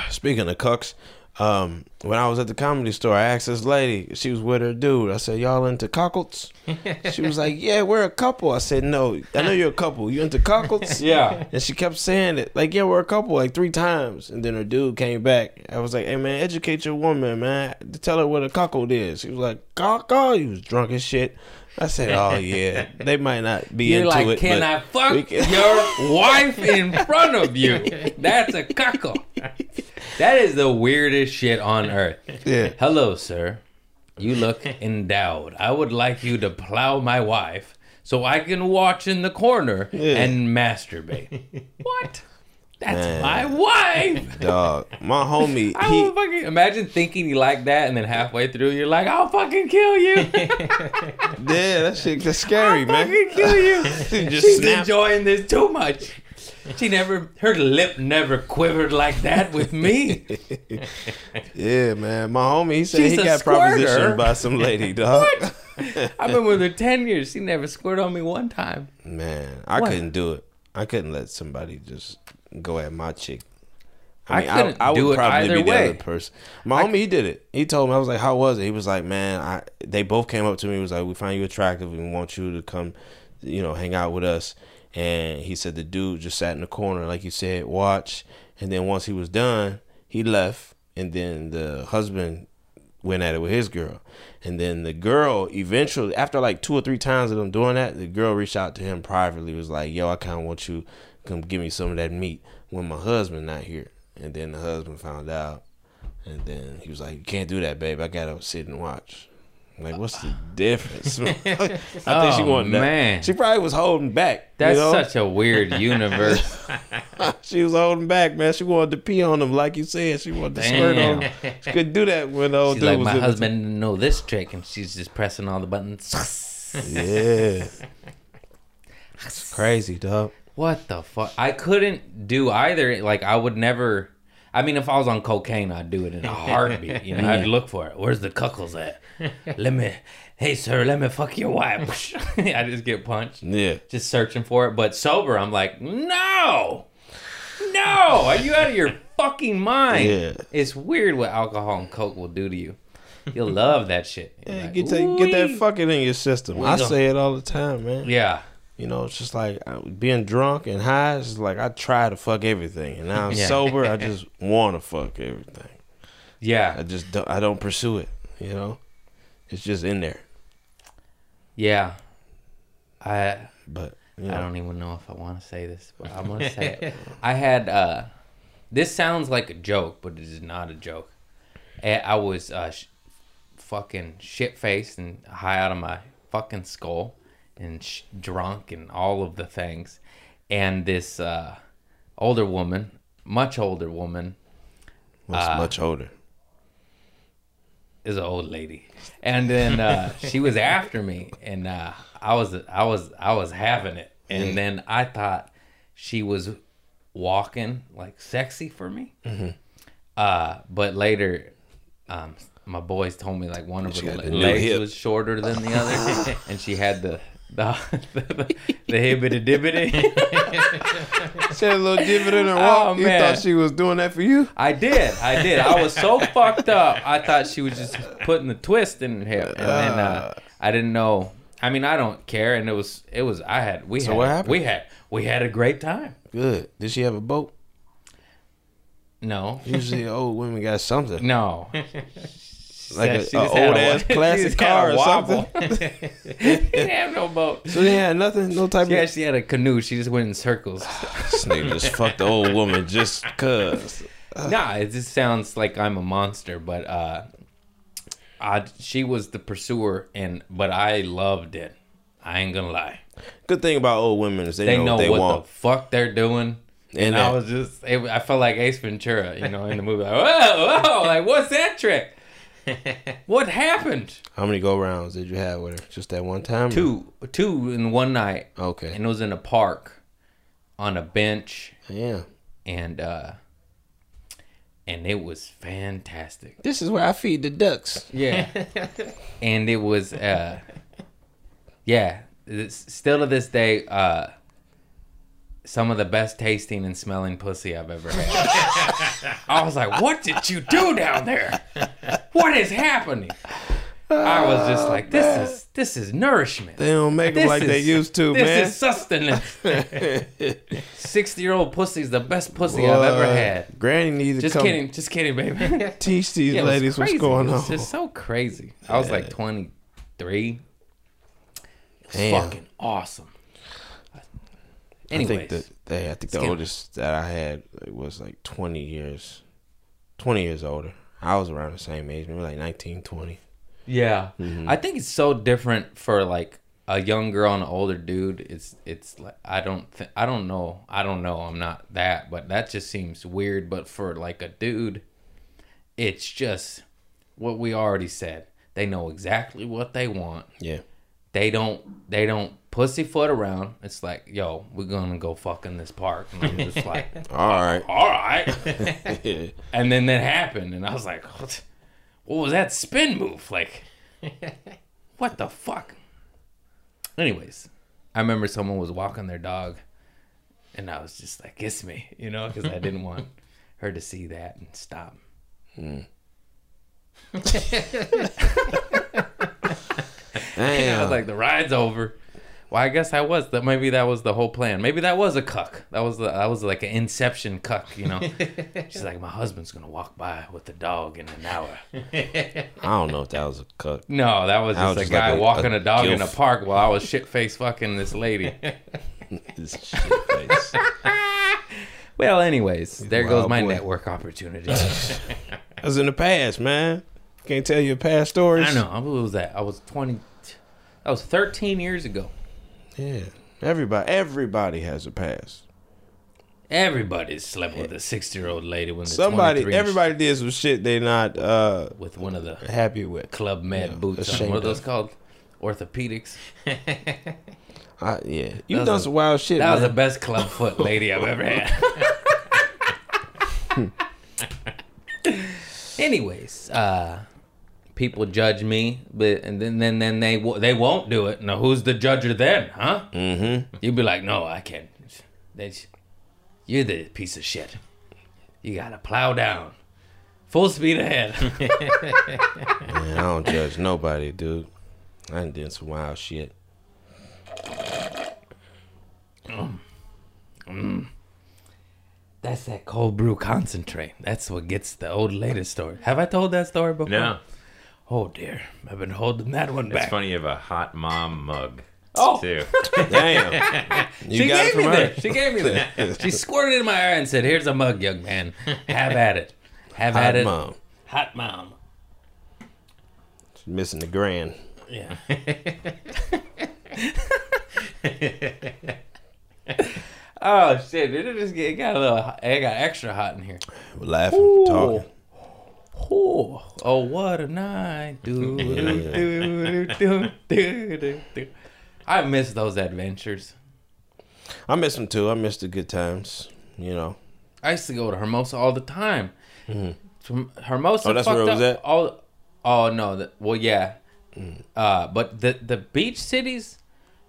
Speaking of cucks, um, when I was at the comedy store, I asked this lady. She was with her dude. I said, "Y'all into cockles?" <laughs> She was like, "Yeah, we're a couple." I said, "No, I know you're a couple. You into cockles?" <laughs> yeah And she kept saying it, like, yeah, we're a couple, like three times. And then her dude came back. I was like, hey, man, educate your woman, man. Tell her what a cuckold is. She was like, cockle? He was drunk as shit. I said, oh, yeah. They might not be you're into like it. can but i fuck can- your wife in front of you <laughs> that's a cuckle that is the weirdest shit on earth Yeah. hello sir you look endowed i would like you to plow my wife so i can watch in the corner Yeah. and masturbate what that's Man. my wife <laughs> Dog. My homie, <laughs> I he, fucking imagine thinking you like that, and then halfway through you're like, "I'll fucking kill you! <laughs> yeah, that shit, that's scary, man. I'll man. fucking kill you!" He just She's snapped. enjoying this too much. She never, her lip never quivered like that with me. Yeah, man. My homie, he said She's he got squirter. propositioned by some lady, dog. I've been with her ten years. She never squirted on me one time. Man, I What? couldn't do it. I couldn't let somebody just go at my chick. I couldn't do it either be way. the other person. My homie, he did it. He told me, I was like, "How was it?" He was like, "Man, I." They both came up to me. He was like, "We find you attractive. We want you to come, you know, hang out with us." And he said the dude just sat in the corner, like you said, watch. And then once he was done, he left. And then the husband went at it with his girl. And then the girl eventually, after like two or three times of them doing that, the girl reached out to him privately, was like, Yo, I kinda want you come give me some of that meat when my husband not here. And then the husband found out. And then he was like, You can't do that, babe. I gotta sit and watch. I'm like, what's the <laughs> difference? <laughs> I think she Oh, wanted that. man. She probably was holding back. That's you know? such a weird <laughs> universe. she was holding back, man. She wanted to pee on him, like you said. She wanted to squirt on him. She couldn't do that when the old She's dude like, was my husband didn't know this trick, and she's just pressing all the buttons. Yeah. It's crazy, dog. What the fuck? I couldn't do either. Like I would never. I mean, if I was on cocaine, I'd do it in a heartbeat. You know, I'd look for it. Where's the cuckles at? Let me. Hey, sir, let me fuck your wife. <laughs> I just get punched. Yeah. Just searching for it. But sober, I'm like, no, no. Are you out of your fucking mind? Yeah. It's weird what alcohol and coke will do to you. You'll love that shit. You're Yeah, like, get that, get that fucking in your system. I say it all the time, man. Yeah. You know, it's just like uh, being drunk and high. It's just like I try to fuck everything, and now I'm Yeah. sober. I <laughs> just want to fuck everything. Yeah, I just don't, I don't pursue it. You know, it's just in there. Yeah. I But you I don't even know if I want to say this, but I'm gonna say it. <laughs> I had uh, this sounds like a joke, but it is not a joke. I was uh, sh- fucking shit faced and high out of my fucking skull, and sh- drunk and all of the things, and this uh, older woman, much older woman, much uh, much older. is an old lady, and then uh, <laughs> she was after me, and uh, I was I was I was having it, and then I thought she was walking like sexy for me. Uh, but later, um, my boys told me like one of her le- legs was shorter than the other, <laughs> and she had the <laughs> the the, <laughs> the hibbity dibbity. <laughs> She had a little dividend and Oh, walk. you man. thought she was doing that for you? I did, I did. I was so fucked up. I thought she was just putting the twist in her hip, and then uh, I didn't know. I mean, I don't care, and it was it was. I had we So had what happened? we had we had a great time. Good. Did she have a boat? No, Usually old women got something. no. Like a, She a old <laughs> a- ass she classic car or something. <laughs> she didn't have no boat. So they had nothing, no type of. Yeah, of. she had a canoe. She just went in circles. <sighs> <laughs> This nigga just fucked the old woman just cause. nah, it just sounds like I'm a monster, but uh, I she was the pursuer, and but I loved it. I ain't gonna lie. Good thing about old women is they, They know, know what they what want. the fuck they're doing. And And I was just, it, I felt like Ace Ventura, you know, in the movie. Like, whoa, whoa, like, what's that trick? <laughs> what happened? How many go rounds did you have with her? Just that one time? or- Two, two in one night, Okay. and it was in a park, on a bench, Yeah. and uh, and it was fantastic. This is where I feed the ducks. Yeah, <laughs> and it was, uh, yeah, it's, still to this day, uh, some of the best tasting and smelling pussy I've ever had. <laughs> <laughs> I was like, "What did you do down there? What is happening?" I was just oh, like, "This is this is nourishment. They don't make them like they used to, this man. This is sustenance." <laughs> Sixty-year-old pussy is the best pussy I've ever had. Granny needs to Just come kidding, just kidding, baby. <laughs> teach these Yeah, ladies what's going on. was just so crazy. I was like 23. It Damn. Fucking awesome. I think that they, I think the oldest that I had was like 20 years, 20 years older. I was around the same age, maybe like 19, 20. yeah, Mm-hmm. I think it's so different for like a young girl and an older dude. It's it's like I don't th- I don't know I don't know I'm not that, but that just seems weird. But for like a dude, it's just what we already said. They know exactly what they want. Yeah. they don't they don't pussyfoot around. It's like, yo, we're gonna go fuck in this park, and I'm just like, <laughs> All right. <laughs> all right. And then that happened, and I was like, what, what was that spin move? Like, <laughs> what the fuck? Anyways, I remember someone was walking their dog, and I was just like, kiss me, you know, because I didn't want her to see that and stop. Hmm. And I was like, the ride's over. Well, I guess I was. That maybe that was the whole plan. Maybe that was a cuck. That was the, that was like an inception cuck. You know. <laughs> She's like, my husband's gonna walk by with the dog in an hour. <laughs> I don't know if that was a cuck. No, that was just was a just guy like a- walking a a, dog in a park while I was shit face fucking this lady. <laughs> This shit face. well, anyways, there goes my boy. network opportunity. I was in the past, man. Can't tell your past stories. I know. I was that? I was twenty. That was thirteen years ago. Yeah. Everybody, everybody has a past. Everybody slept with a sixty-year-old lady when they're Somebody, everybody did some shit they're not uh with one of the happy with. Club Med Yeah, boots. On. ashamed What are those of. called? Orthopedics. <laughs> I, yeah, you That done a- some wild shit. That was the best club foot <laughs> lady I've ever had. <laughs> Anyways, uh, people judge me, but and then then then they they won't do it. Now who's the judger then, huh? Mm-hmm. You'd be like, no, I can't. They, you're the piece of shit. You gotta plow down, full speed ahead. <laughs> Man, I don't judge nobody, dude. I done did some wild shit. That's that cold brew concentrate. That's what gets the old lady story. Have I told that story before? No, Oh dear, I've been holding that one back. it's funny you have a hot mom mug. Oh. too. <laughs> Damn. <laughs> You she gave me her? that. She gave me that. she squirted it in my eye and said, "Here's a mug, young man. Have at it. Have Hot at it. Hot mom. Hot mom." She's missing the grand. Yeah. <laughs> oh shit! Did it just get it got a little? It got extra hot in here. We're laughing, talking. Oh, oh, what a night! Do, do, do, do, do, do. I miss those adventures. I miss them too. I miss the good times. You know. I used to go to Hermosa all the time. Hermosa. Oh, that's where it was at? Oh, oh no. The, well, yeah. Mm. Uh, but the the beach cities,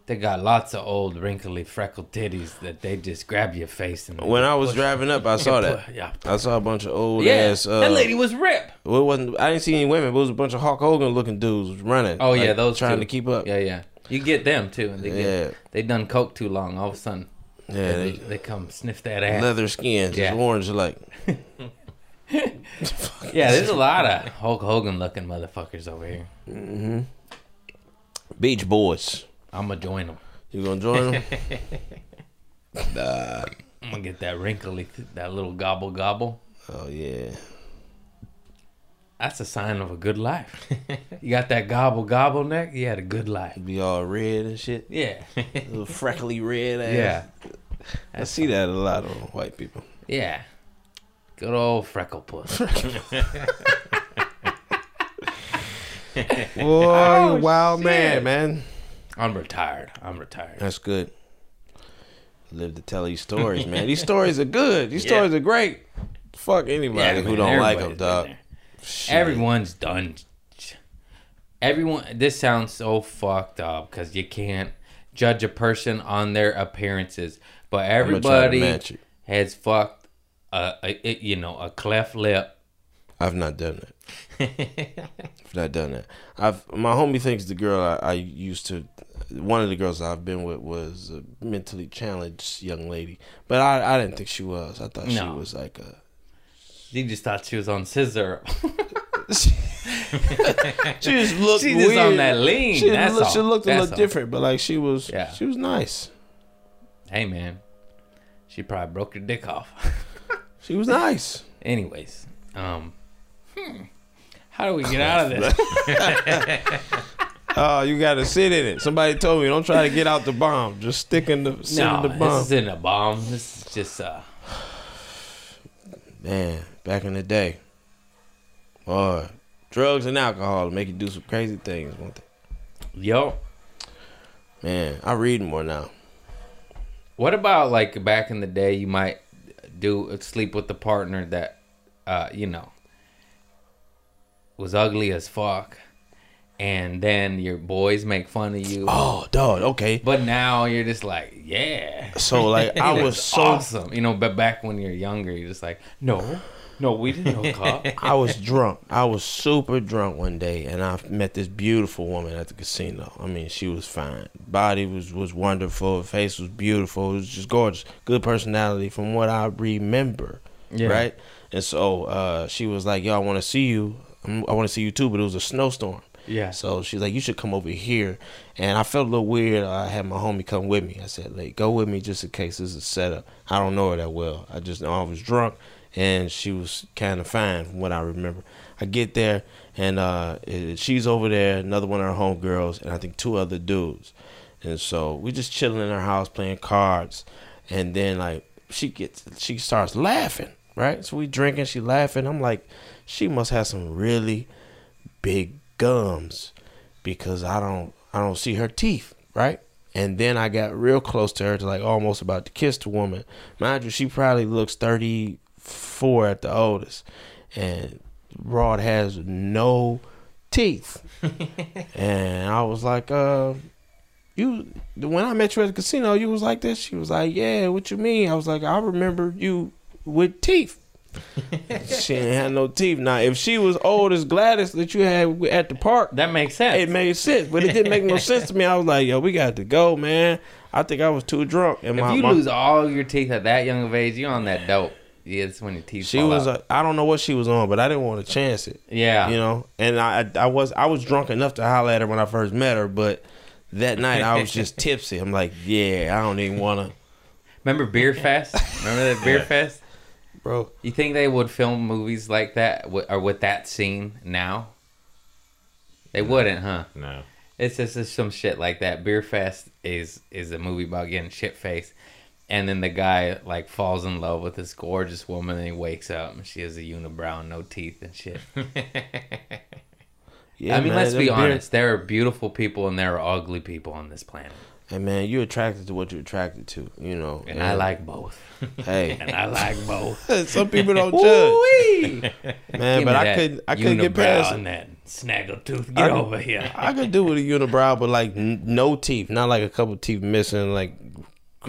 they got lots of old wrinkly freckled titties that they just grab your face and When I was driving up, I saw that. Yeah. I saw a bunch of old Yeah, ass. Uh, that lady was ripped. Well, it wasn't. I didn't see any women, but it was a bunch of Hulk Hogan looking dudes running. Oh yeah, like, those trying two. to keep up. Yeah, yeah. You get them too, and they Yeah. get, they done coke too long. All of a sudden, Yeah, they, they, they come sniff that ass. leather skins, Yeah. yeah. orange like. <laughs> <laughs> Yeah, there's a lot of Hulk Hogan looking motherfuckers over here. Mm-hmm. Beach Boys. I'm gonna join them. You gonna join them? <laughs> nah. I'm gonna get that wrinkly, that little gobble gobble. oh yeah. That's a sign of a good life. you got that gobble gobble neck. You had a good life. Be all red and shit. Yeah, Little freckly red ass. yeah, I see that a lot on white people. yeah. Good old freckle puss. <laughs> <laughs> Boy, a oh, wild man, man. I'm retired. I'm retired. That's good. Live to tell these stories, man. These stories are good. These <laughs> Yeah. stories are great. Fuck anybody who man, don't like them, dog. Everyone's done. Everyone. This sounds so fucked up because you can't judge a person on their appearances, but I'ma try to everybody has fucked a, a, a you know a cleft lip. I've not done that. <laughs> I've not done that. I've my homie thinks the girl I, I used to, one of the girls I've been with was a mentally challenged young lady, but I, I didn't think she was. I thought she was like a. You just thought she was on scissor. <laughs> <laughs> she just looked She just weird. on that lean. She, that's look, all. she looked a That's little all. different, but like she was, Yeah. she was nice. Hey man, she probably broke your dick off. <laughs> She was nice. Anyways, um, hmm, how do we get out of this? <laughs> Oh, you got to sit in it. Somebody told me don't try to get out the bomb. Just stick in the sit no, in the bomb. this isn't a bomb. This is just uh, Man, back in the day, boy, drugs and alcohol make you do some crazy things, won't they? yo. Man, I read more now. What about like back in the day? You might do sleep with the partner that, uh, you know, was ugly as fuck, and then your boys make fun of you. Oh, dog. Okay. But now you're just like, yeah. So like I <laughs> was so awesome, you know. But back when you're younger, you're just like, no, no, we didn't hook up. <laughs> I was drunk. I was super drunk one day, and I met this beautiful woman at the casino. I mean, she was fine. Body was was wonderful. Face was beautiful. It was just gorgeous. Good personality, from what I remember. Yeah. Right. And so uh, she was like, "Yo, I want to see you. I want to see you too." But it was a snowstorm. Yeah. So she's like, "You should come over here." And I felt a little weird. I had my homie come with me. I said, "Like, go with me just in case this is a setup." I don't know her that well. I just know I was drunk, and she was kind of fine from what I remember. I get there, and uh, she's over there, another one of her homegirls, and I think two other dudes. And so we just chilling in her house playing cards, and then like she gets, she starts laughing, right? So we drinking, she laughing. I'm like, she must have some really big gums because I don't I don't see her teeth, right? And then I got real close to her to like almost about to kiss the woman. Mind you, she probably looks thirty four at the oldest. And Rod has no teeth. <laughs> and I was like, uh you when I met you at the casino, you was like this. She was like, Yeah, what you mean? I was like, I remember you with teeth. <laughs> she ain't had no teeth. Now, if she was old as Gladys that you had at the park, That makes sense. it made sense. But it didn't make no sense to me. I was like, yo, we got to go, man. I think I was too drunk. And if my, you my- lose all your teeth at that young of age, you're on that dope. Yeah, it's when your teeth. she fall was, out. uh, I don't know what she was on, but I didn't want to chance it. yeah. You know, and I, I was, I was drunk enough to holler at her when I first met her, but that night I was just <laughs> tipsy. I'm like, yeah, I don't even want to, Remember Beerfest? Remember that Beerfest? Bro. You think they would film movies like that wi- or with that scene now? They wouldn't, huh? No. It's just it's some shit like that. Beerfest is is a movie about getting shit faced, and then the guy like falls in love with this gorgeous woman, and he wakes up and she has a unibrow, and no teeth and shit. <laughs> Yeah, I mean, man, let's be beer- honest. There are beautiful people and there are ugly people on this planet. Hey man, you're attracted to what you're attracted to, you know. And I like both. Hey, <laughs> And I like both. <laughs> some people don't judge, <laughs> man. Give But I couldn't. I couldn't get past. and that snaggletooth. Get I- over here. I could do with a unibrow, but like n- no teeth, not like a couple teeth missing, like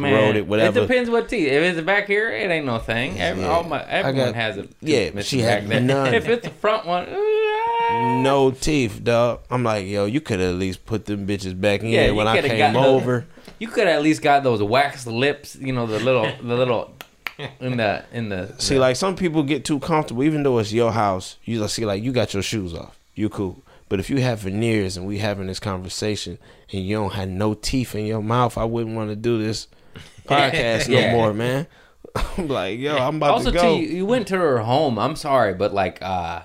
corroded, whatever. It depends what teeth. If it's back here, it ain't no thing. Every, Yeah. all my, everyone got- has a yeah, she had none. <laughs> If it's the front one, <laughs> No teeth, dog. I'm like, yo, you could at least put them bitches back in Yeah, when I came the- over. you could at least got those waxed lips. You know the little, the little, <laughs> in the in the. See, like some people get too comfortable, even though it's your house. You see, like you got your shoes off, you cool. But if you have veneers and we having this conversation and you don't have no teeth in your mouth, I wouldn't want to do this <laughs> podcast Yeah. no more, man. <laughs> I'm like, yo, I'm about also to go. too, you, you went to her home. I'm sorry, but like, uh,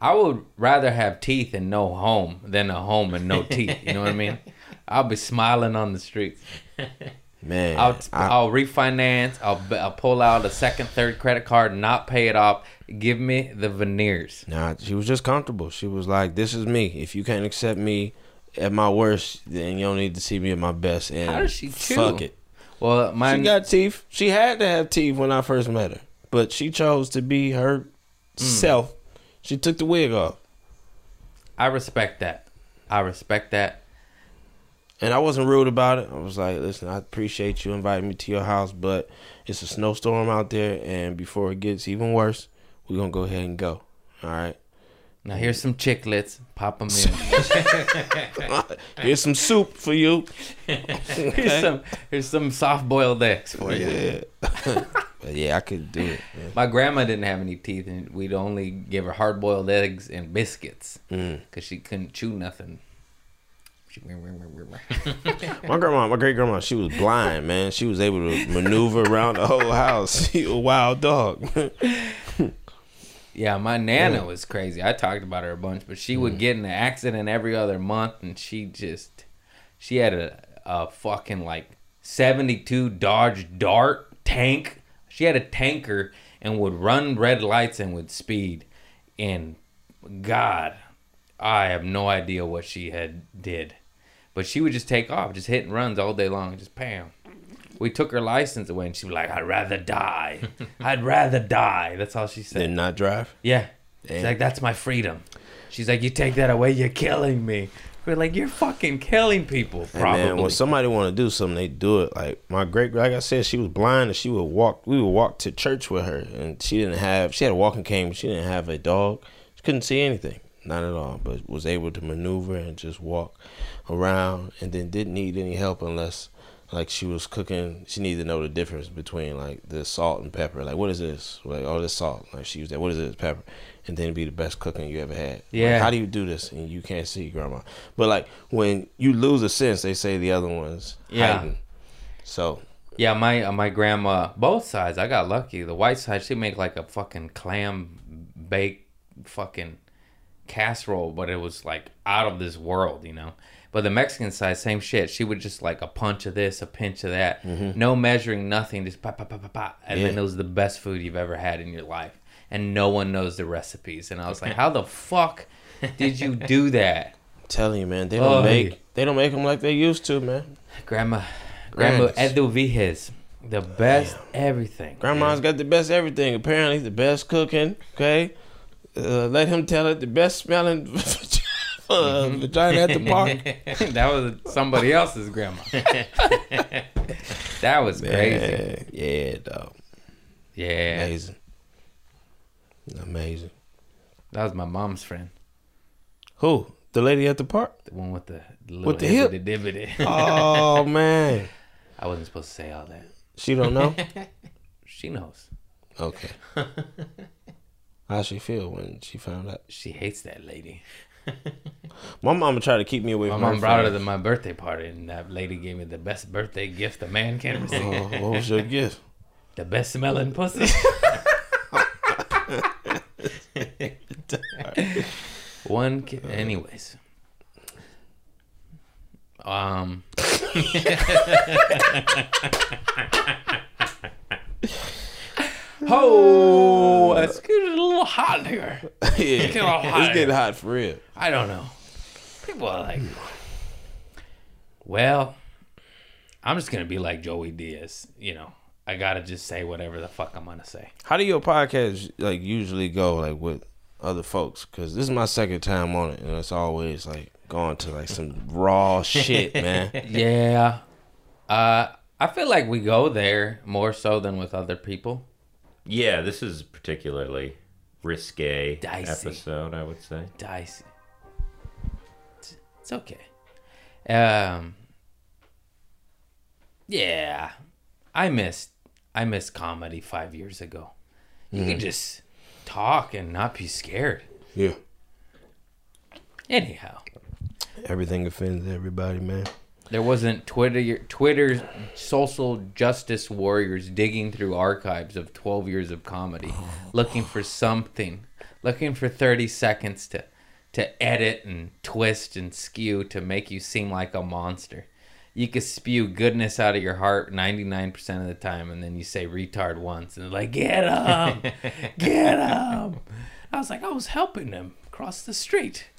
I would rather have teeth and no home than a home and no teeth. You know what I mean? I'll be smiling on the streets. <laughs> man, I'll I- I'll refinance. I'll I'll pull out a second, third credit card, not pay it off. Give me the veneers. Nah, she was just comfortable. She was like, "This is me. If you can't accept me at my worst, then you don't need to see me at my best." And How does she chew? fuck it. Well, my She got teeth. She had to have teeth when I first met her, but she chose to be her Hmm. self. She took the wig off, I respect that. I respect that. And I wasn't rude about it. I was like, "Listen, I appreciate you inviting me to your house, but it's a snowstorm out there, and before it gets even worse, we're gonna go ahead and go." All right. Now here's some chiclets. Pop them in. <laughs> Here's some soup for you. <laughs> here's some here's some soft boiled eggs for you. Yeah. <laughs> yeah, I could do it. Man. My grandma didn't have any teeth, and we'd only give her hard boiled eggs and biscuits Mm. because she couldn't chew nothing. <laughs> My grandma, my great grandma, she was blind, man. She was able to maneuver around the whole house. <laughs> She a wild dog. Yeah, my nana was crazy. I talked about her a bunch, but she Mm. would get in an accident every other month, and she just she had a a fucking like seventy two Dodge Dart tank. She had a tanker and would run red lights and would speed. And God, I have no idea what she had did, but she would just take off, just hit and runs all day long, just bam. We took her license away, and she was like, "I'd rather die. <laughs> I'd rather die." That's all she said. Did not drive. Yeah. She's like, that's my freedom. She's like, you take that away, you're killing me. We're like, you're fucking killing people, Hey, probably. man, when somebody want to do something, they do it. Like my great, like I said, she was blind, and she would walk. We would walk to church with her, and she didn't have. She had a walking cane, but she didn't have a dog. She couldn't see anything, not at all. But was able to maneuver and just walk around, and then didn't need any help unless, like, she was cooking. She needed to know the difference between like the salt and pepper. Like, what is this? Like, oh, this salt. Like she used that. What is this? Pepper. And then be the best cooking you ever had. Like, Yeah. how do you do this and you can't see, grandma? But like when you lose a sense, they say the other one's Yeah. So yeah, my uh, my grandma, both sides, I got lucky. The white side, she make like a fucking clam bake fucking casserole, but it was like out of this world, you know. But the Mexican side, same shit. She would just like a punch of this, a pinch of that, no measuring, nothing, just pa pa pa pa pa, and then Mm-hmm. It was the best food you've ever had in your life. And no one knows the recipes. And I was like, <laughs> how the fuck did you do that? I'm telling you, man, they don't Oh, make yeah. they don't make them like they used to, man. Grandma, Grandma. Eduviges, the best everything. Grandma's got the best everything. Apparently, the best cooking. Okay, uh, let him tell it. The best smelling <laughs> uh, vagina at the park. <laughs> that was somebody else's grandma. that was crazy. Yeah, yeah, dog. Yeah, Amazing, amazing. that was my mom's friend, Who? The lady at the park? the one with the, the little With the hip? hibbity-dibbity. Oh <laughs> man, I wasn't supposed to say all that. she don't know. <laughs> She knows. Okay. How she feel when she found out? She hates that lady. My mama tried to keep me away My from mom her brought her to my birthday party, and that lady gave me the best birthday gift a man can receive. Oh, what was your gift? The best smelling pussy. <laughs> One, ki- anyways. Um. <laughs> <laughs> oh, it's getting a little hot here. <laughs> yeah, it's getting hot. getting hot for real. I don't know. People are like, well, I'm just gonna be like Joey Diaz. You know, I gotta just say whatever the fuck I'm gonna say. How do your podcast like usually go like with other folks? Because this is my second time on it, and it's always like going to like some raw shit, <laughs> man. Yeah. Uh, I feel like we go there more so than with other people. Yeah, this is particularly risque Dicey. episode, I would say. Dicey. It's, it's okay. Um. Yeah, I missed I missed comedy five years ago. You can just talk and not be scared. Yeah. Anyhow, Everything offends everybody, man. There wasn't Twitter Twitter social justice warriors digging through archives of 12 years of comedy oh. looking for something, looking for 30 seconds to to edit and twist and skew to make you seem like a monster. You could spew goodness out of your heart 99% of the time and then you say retard once and they're like, "Get him. Get him." <laughs> I was like, "I was helping him cross the street." <laughs>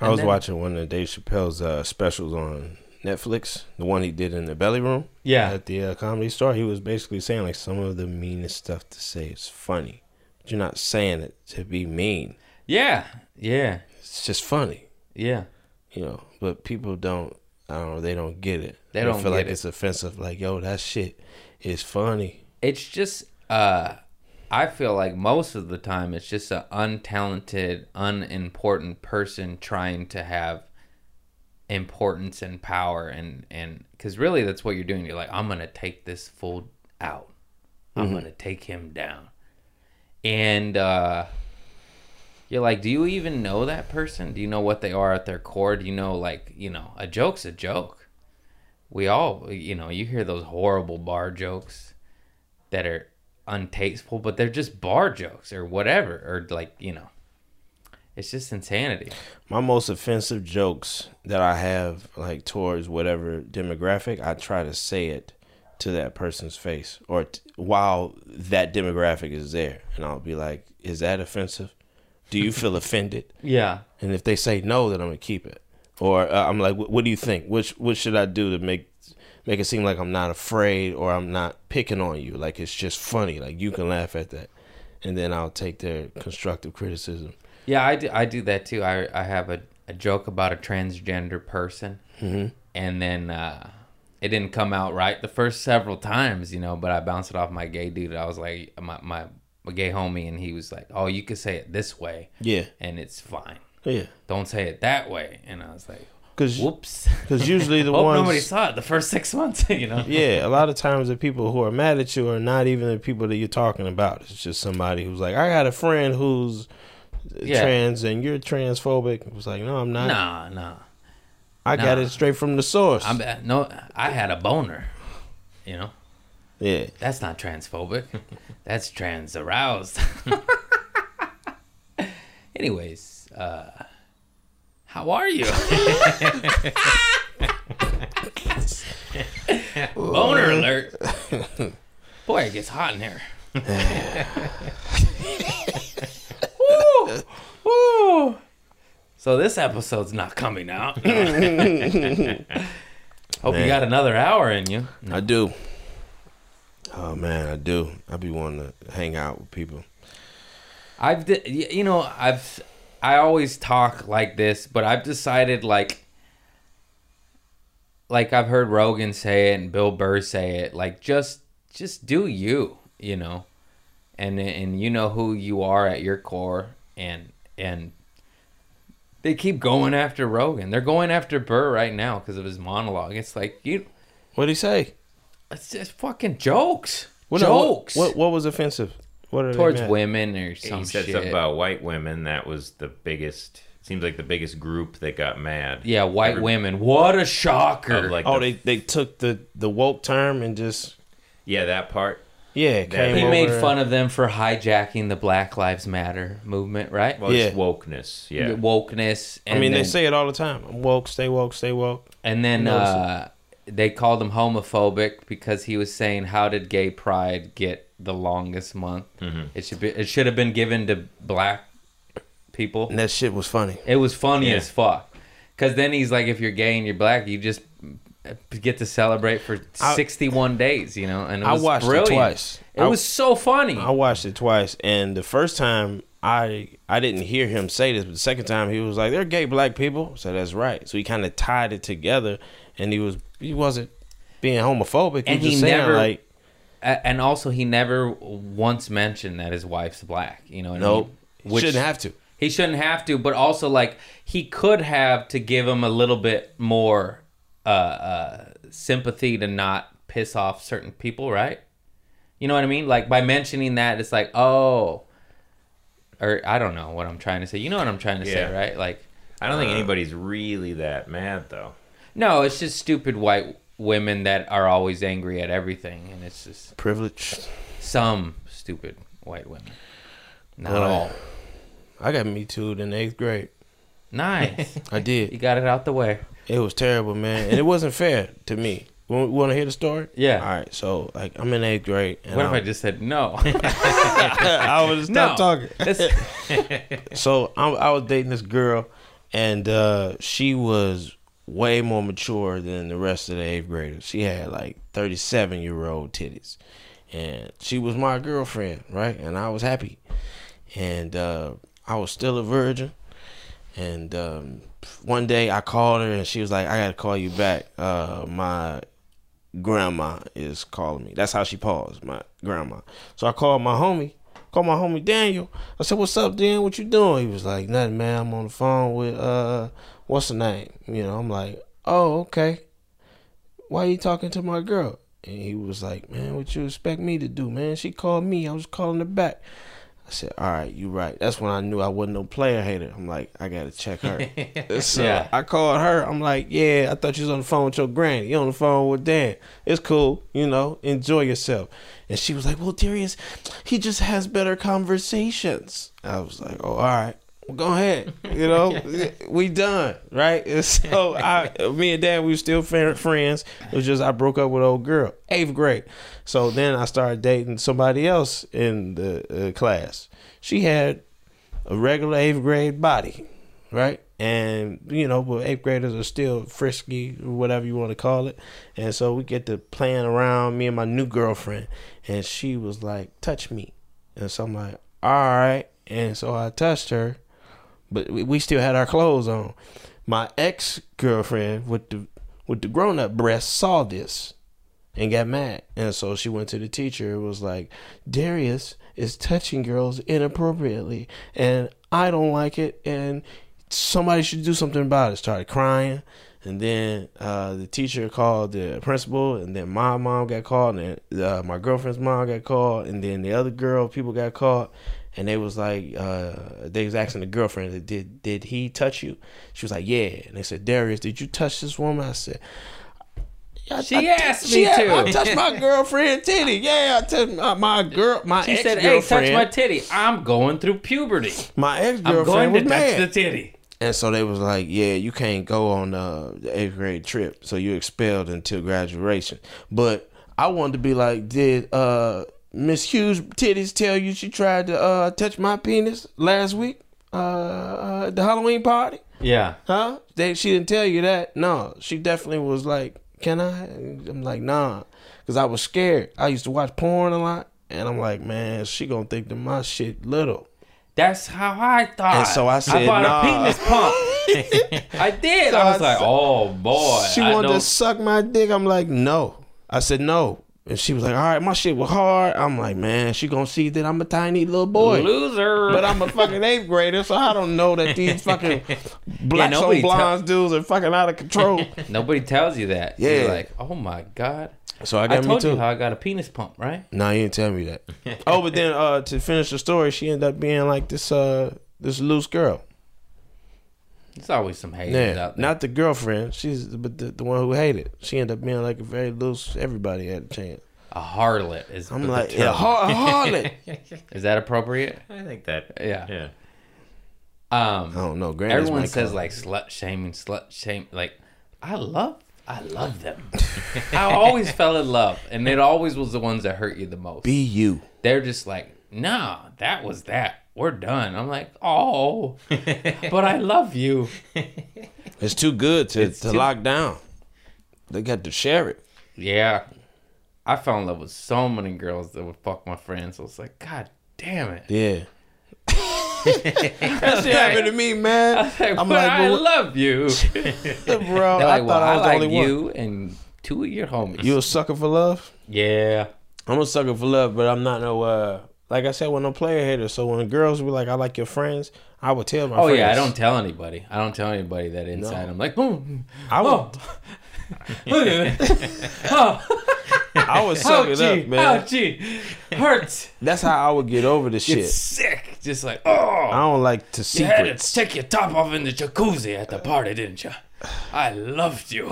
I was then- watching one of Dave Chappelle's uh, specials on Netflix, the one he did in the belly room. Yeah. At the uh, comedy store, he was basically saying like some of the meanest stuff to say is funny, but you're not saying it to be mean. Yeah. Yeah. It's just funny, Yeah. you know. But people don't. I don't know. They don't get it. They don't feel like it. it's offensive. Like yo, that shit is funny. it's just uh I feel like most of the time it's just an untalented, unimportant person trying to have importance and power and and because really that's what you're doing. You're like, I'm gonna take this fool out. I'm gonna take him down, and uh you're like, do you even know that person? Do you know what they are at their core? Do you know like you know a joke's a joke. We all, you know, you hear those horrible bar jokes that are untasteful, but they're just bar jokes or whatever, or like you know, it's just insanity. My most offensive jokes that I have, like towards whatever demographic, I try to say it to that person's face, or t- while that demographic is there, and I'll be like, "Is that offensive? Do you feel <laughs> offended?" Yeah, And if they say no, then I'm gonna keep it. Or uh, I'm like, "What what do you think? Which what should I do to make make it seem like I'm not afraid or I'm not picking on you? Like it's just funny. Like you can laugh at that." And then I'll take their constructive criticism. yeah, I do. I do that too. I I have a, a joke about a transgender person, and then uh, it didn't come out right the first several times, you know. But I bounced it off my gay dude. I was like, my my, my gay homie, and he was like, "Oh, you could say it this way, Yeah, and it's fine. yeah. Don't say it that way." And I was like, Because "Whoops." Because usually the <laughs> Hope ones nobody saw it the first six months, <laughs> you know. Yeah, a lot of times the people who are mad at you are not even the people that you're talking about. It's just somebody who's like, I got a friend who's Yeah. trans and you're transphobic. It was like, no, I'm not. Nah, nah. I got it straight from the source. I'm no. I had a boner. You know, yeah. that's not transphobic. <laughs> that's trans aroused. Anyways, uh, how are you? <laughs> boner alert. Boy, it gets hot in here. <laughs> woo, woo. So this episode's not coming out. <laughs> Hope you got another hour in you. I do. Oh man, I do. I'd be wanting to hang out with people. I've you know I've I always talk like this, but I've decided like like I've heard Rogan say it and Bill Burr say it like just just do you, you know. And and you know who you are at your core and and they keep going after Rogan. They're going after Burr right now because of his monologue. It's like you What did he say? it's just fucking jokes. What, jokes What, what what was offensive? What are towards mad? women or some he said shit. something about white women. That was the biggest. Seems like the biggest group that got mad. yeah, white Every- women. What a shocker. Like Oh, the- they they took the the woke term and just yeah, that part. yeah came He over. made fun of them for hijacking the Black Lives Matter movement, right? Well, Yeah. it's wokeness. Yeah. The wokeness. I mean, then, they say it all the time. I'm woke, stay woke, stay woke. and then uh, they called him homophobic because he was saying, "How did gay pride get the longest month? Mm-hmm. It should be. It should have been given to black people." And that shit was funny. It was funny Yeah. as fuck. Cause then he's like, if you're gay and you're black, you just get to celebrate for I- 61 days, you know, and it I was watched it twice. It I- was so funny. I watched it twice, and the first time I I didn't hear him say this, but the second time he was like, "They're gay black people," so that's right. So he kind of tied it together, and he was he wasn't being homophobic. He And was he just saying never- like, A- and also, he never once mentioned that his wife's black. You know no, I "Nope, mean? Which- shouldn't have to." He shouldn't have to, but also like he could have to give him a little bit more uh, uh, sympathy to not piss off certain people, right? You know what I mean? Like by mentioning that, it's like, oh, or I don't know what I'm trying to say. You know what I'm trying to Yeah. say, right? Like, I don't think anybody's really that mad though. no, it's just stupid white women that are always angry at everything, and it's just Privilege. some stupid white women, not all. I got me too in eighth grade. Nice, <laughs> I did. you got it out the way. It was terrible, man, and it wasn't fair to me. Want to hear the story? Yeah. All right. So like, I'm in eighth grade. And What if I'm- I just said no? <laughs> I would have <laughs> no, talking. So I, I was dating this girl, and uh, she was way more mature than the rest of the eighth graders. She had like thirty seven year old titties, and she was my girlfriend, right? And I was happy, and uh, I was still a virgin. And um, one day I called her, and she was like, "I gotta call you back. Uh, my grandma is calling me." That's how she paused, my grandma. So I called my homie. Called my homie Daniel. I said, "What's up, Dan? What you doing?" He was like, "Nothing, man. I'm on the phone with uh, what's the name?" You know, I'm like, "Oh, okay. Why are you talking to my girl?" And he was like, "Man, what you expect me to do, man? She called me. I was calling her back." I said, "All right, you right." That's when I knew I wasn't no player hater. I'm like, I gotta check her. <laughs> so Yeah. I called her. I'm like, "Yeah, I thought you was on the phone with your granny. You on the phone with Dan? It's cool, you know. Enjoy yourself." And she was like, "Well, Darius, he just has better conversations." I was like, "Oh, all right." Go ahead. You know, <laughs> we done, right? And <laughs> so I, me and Dan, we were still friends. It was just I broke up with old girl, eighth grade. So then I started dating somebody else in the uh, class. She had a regular eighth grade body, right? And you know, but eighth graders are still frisky, whatever you want to call it. And so we get to playing around, me and my new girlfriend, and she was like, "Touch me," and so I'm like, "All right." And so I touched her, but we, still had our clothes on. My ex girlfriend with the with the grown up breasts saw this and got mad. And so she went to the teacher and was like, Darius is touching girls inappropriately and I don't like it and somebody should do something about it. Started crying. And then uh, the teacher called the principal, and then my mom got called, and uh, my girlfriend's mom got called, and then the other girl people got called, and they was like, uh, they was asking the girlfriend, did did he touch you? She was like, yeah. And they said, Darius, did you touch this woman? I said, I, She I- asked she me asked- to. I touched my girlfriend titty. Yeah, I touched my, my girl, my She said, "Hey, touch my titty. I'm going through puberty. my ex girlfriend was to touch mad. the titty." And so they was like, "Yeah, you can't go on uh, the eighth grade trip, so you expelled until graduation." But I wanted to be like, "Did uh, Miss Hughes titties tell you she tried to uh, touch my penis last week uh, uh, at the Halloween party? Yeah. Huh? They she didn't tell you that? No, she definitely was like, "Can I?" I'm like, "Nah," because I was scared. I used to watch porn a lot, and I'm like, "Man, she gonna think that my shit little." That's how I thought. And so I said, I bought nah. a penis pump. <laughs> I did. So I was I like, said- oh boy. She I wanted know- to suck my dick. I'm like, no. I said no. And she was like, all right, my shit was hard. I'm like, man, she gonna see that I'm a tiny little boy. loser. But I'm a fucking eighth grader, so I don't know that these <laughs> fucking blacks on nobody tell- blondes dudes are fucking out of control. <laughs> Nobody tells you that. Yeah. You're like, oh my god. So I I, got me told too. you how I got a penis pump, right? No, you didn't tell me that. <laughs> oh, but then uh, to finish the story, she ended up being like this uh this loose girl. There's always some haters Yeah, out there. not the girlfriend. She's but the, the one who hated. She ended up being like a very loose. Everybody had a chance. a harlot is. I'm the like, term. yeah, har- a <laughs> harlot. Is that appropriate? I think that. Yeah. Yeah. Um. I don't know. Granny's Everyone says call like slut shaming, slut shame. Like, I love, I love them. <laughs> I always fell in love, and it always was the ones that hurt you the most. be you. They're just like, nah, that was that. We're done. I'm like, oh, <laughs> but I love you. It's too good to, It's to too- lock down. they got to share it. Yeah. I fell in love with so many girls that would fuck my friends. I was like, God damn it. Yeah. <laughs> that shit happened to me, man. Like, I'm but like, I bro, love you. <laughs> bro, They're I like, well, thought I I was the like only one. you and two of your homies. You a sucker for love? yeah. I'm a sucker for love, but I'm not no uh like I said, when I'm player hater. So when girls be like, "I like your friends," I would tell my Oh friends. yeah, I don't tell anybody. I don't tell anybody that inside. No. I'm like, boom. I would, Oh. <laughs> Look at it. Oh, <laughs> I would suck oh, it ouchie, up, man. ouchie. Hurts. That's how I would get over the It's shit. sick. Just like, oh. I oh. don't like to see. You had to secrets. take your top off in the jacuzzi at the party, didn't you? I loved you. <laughs>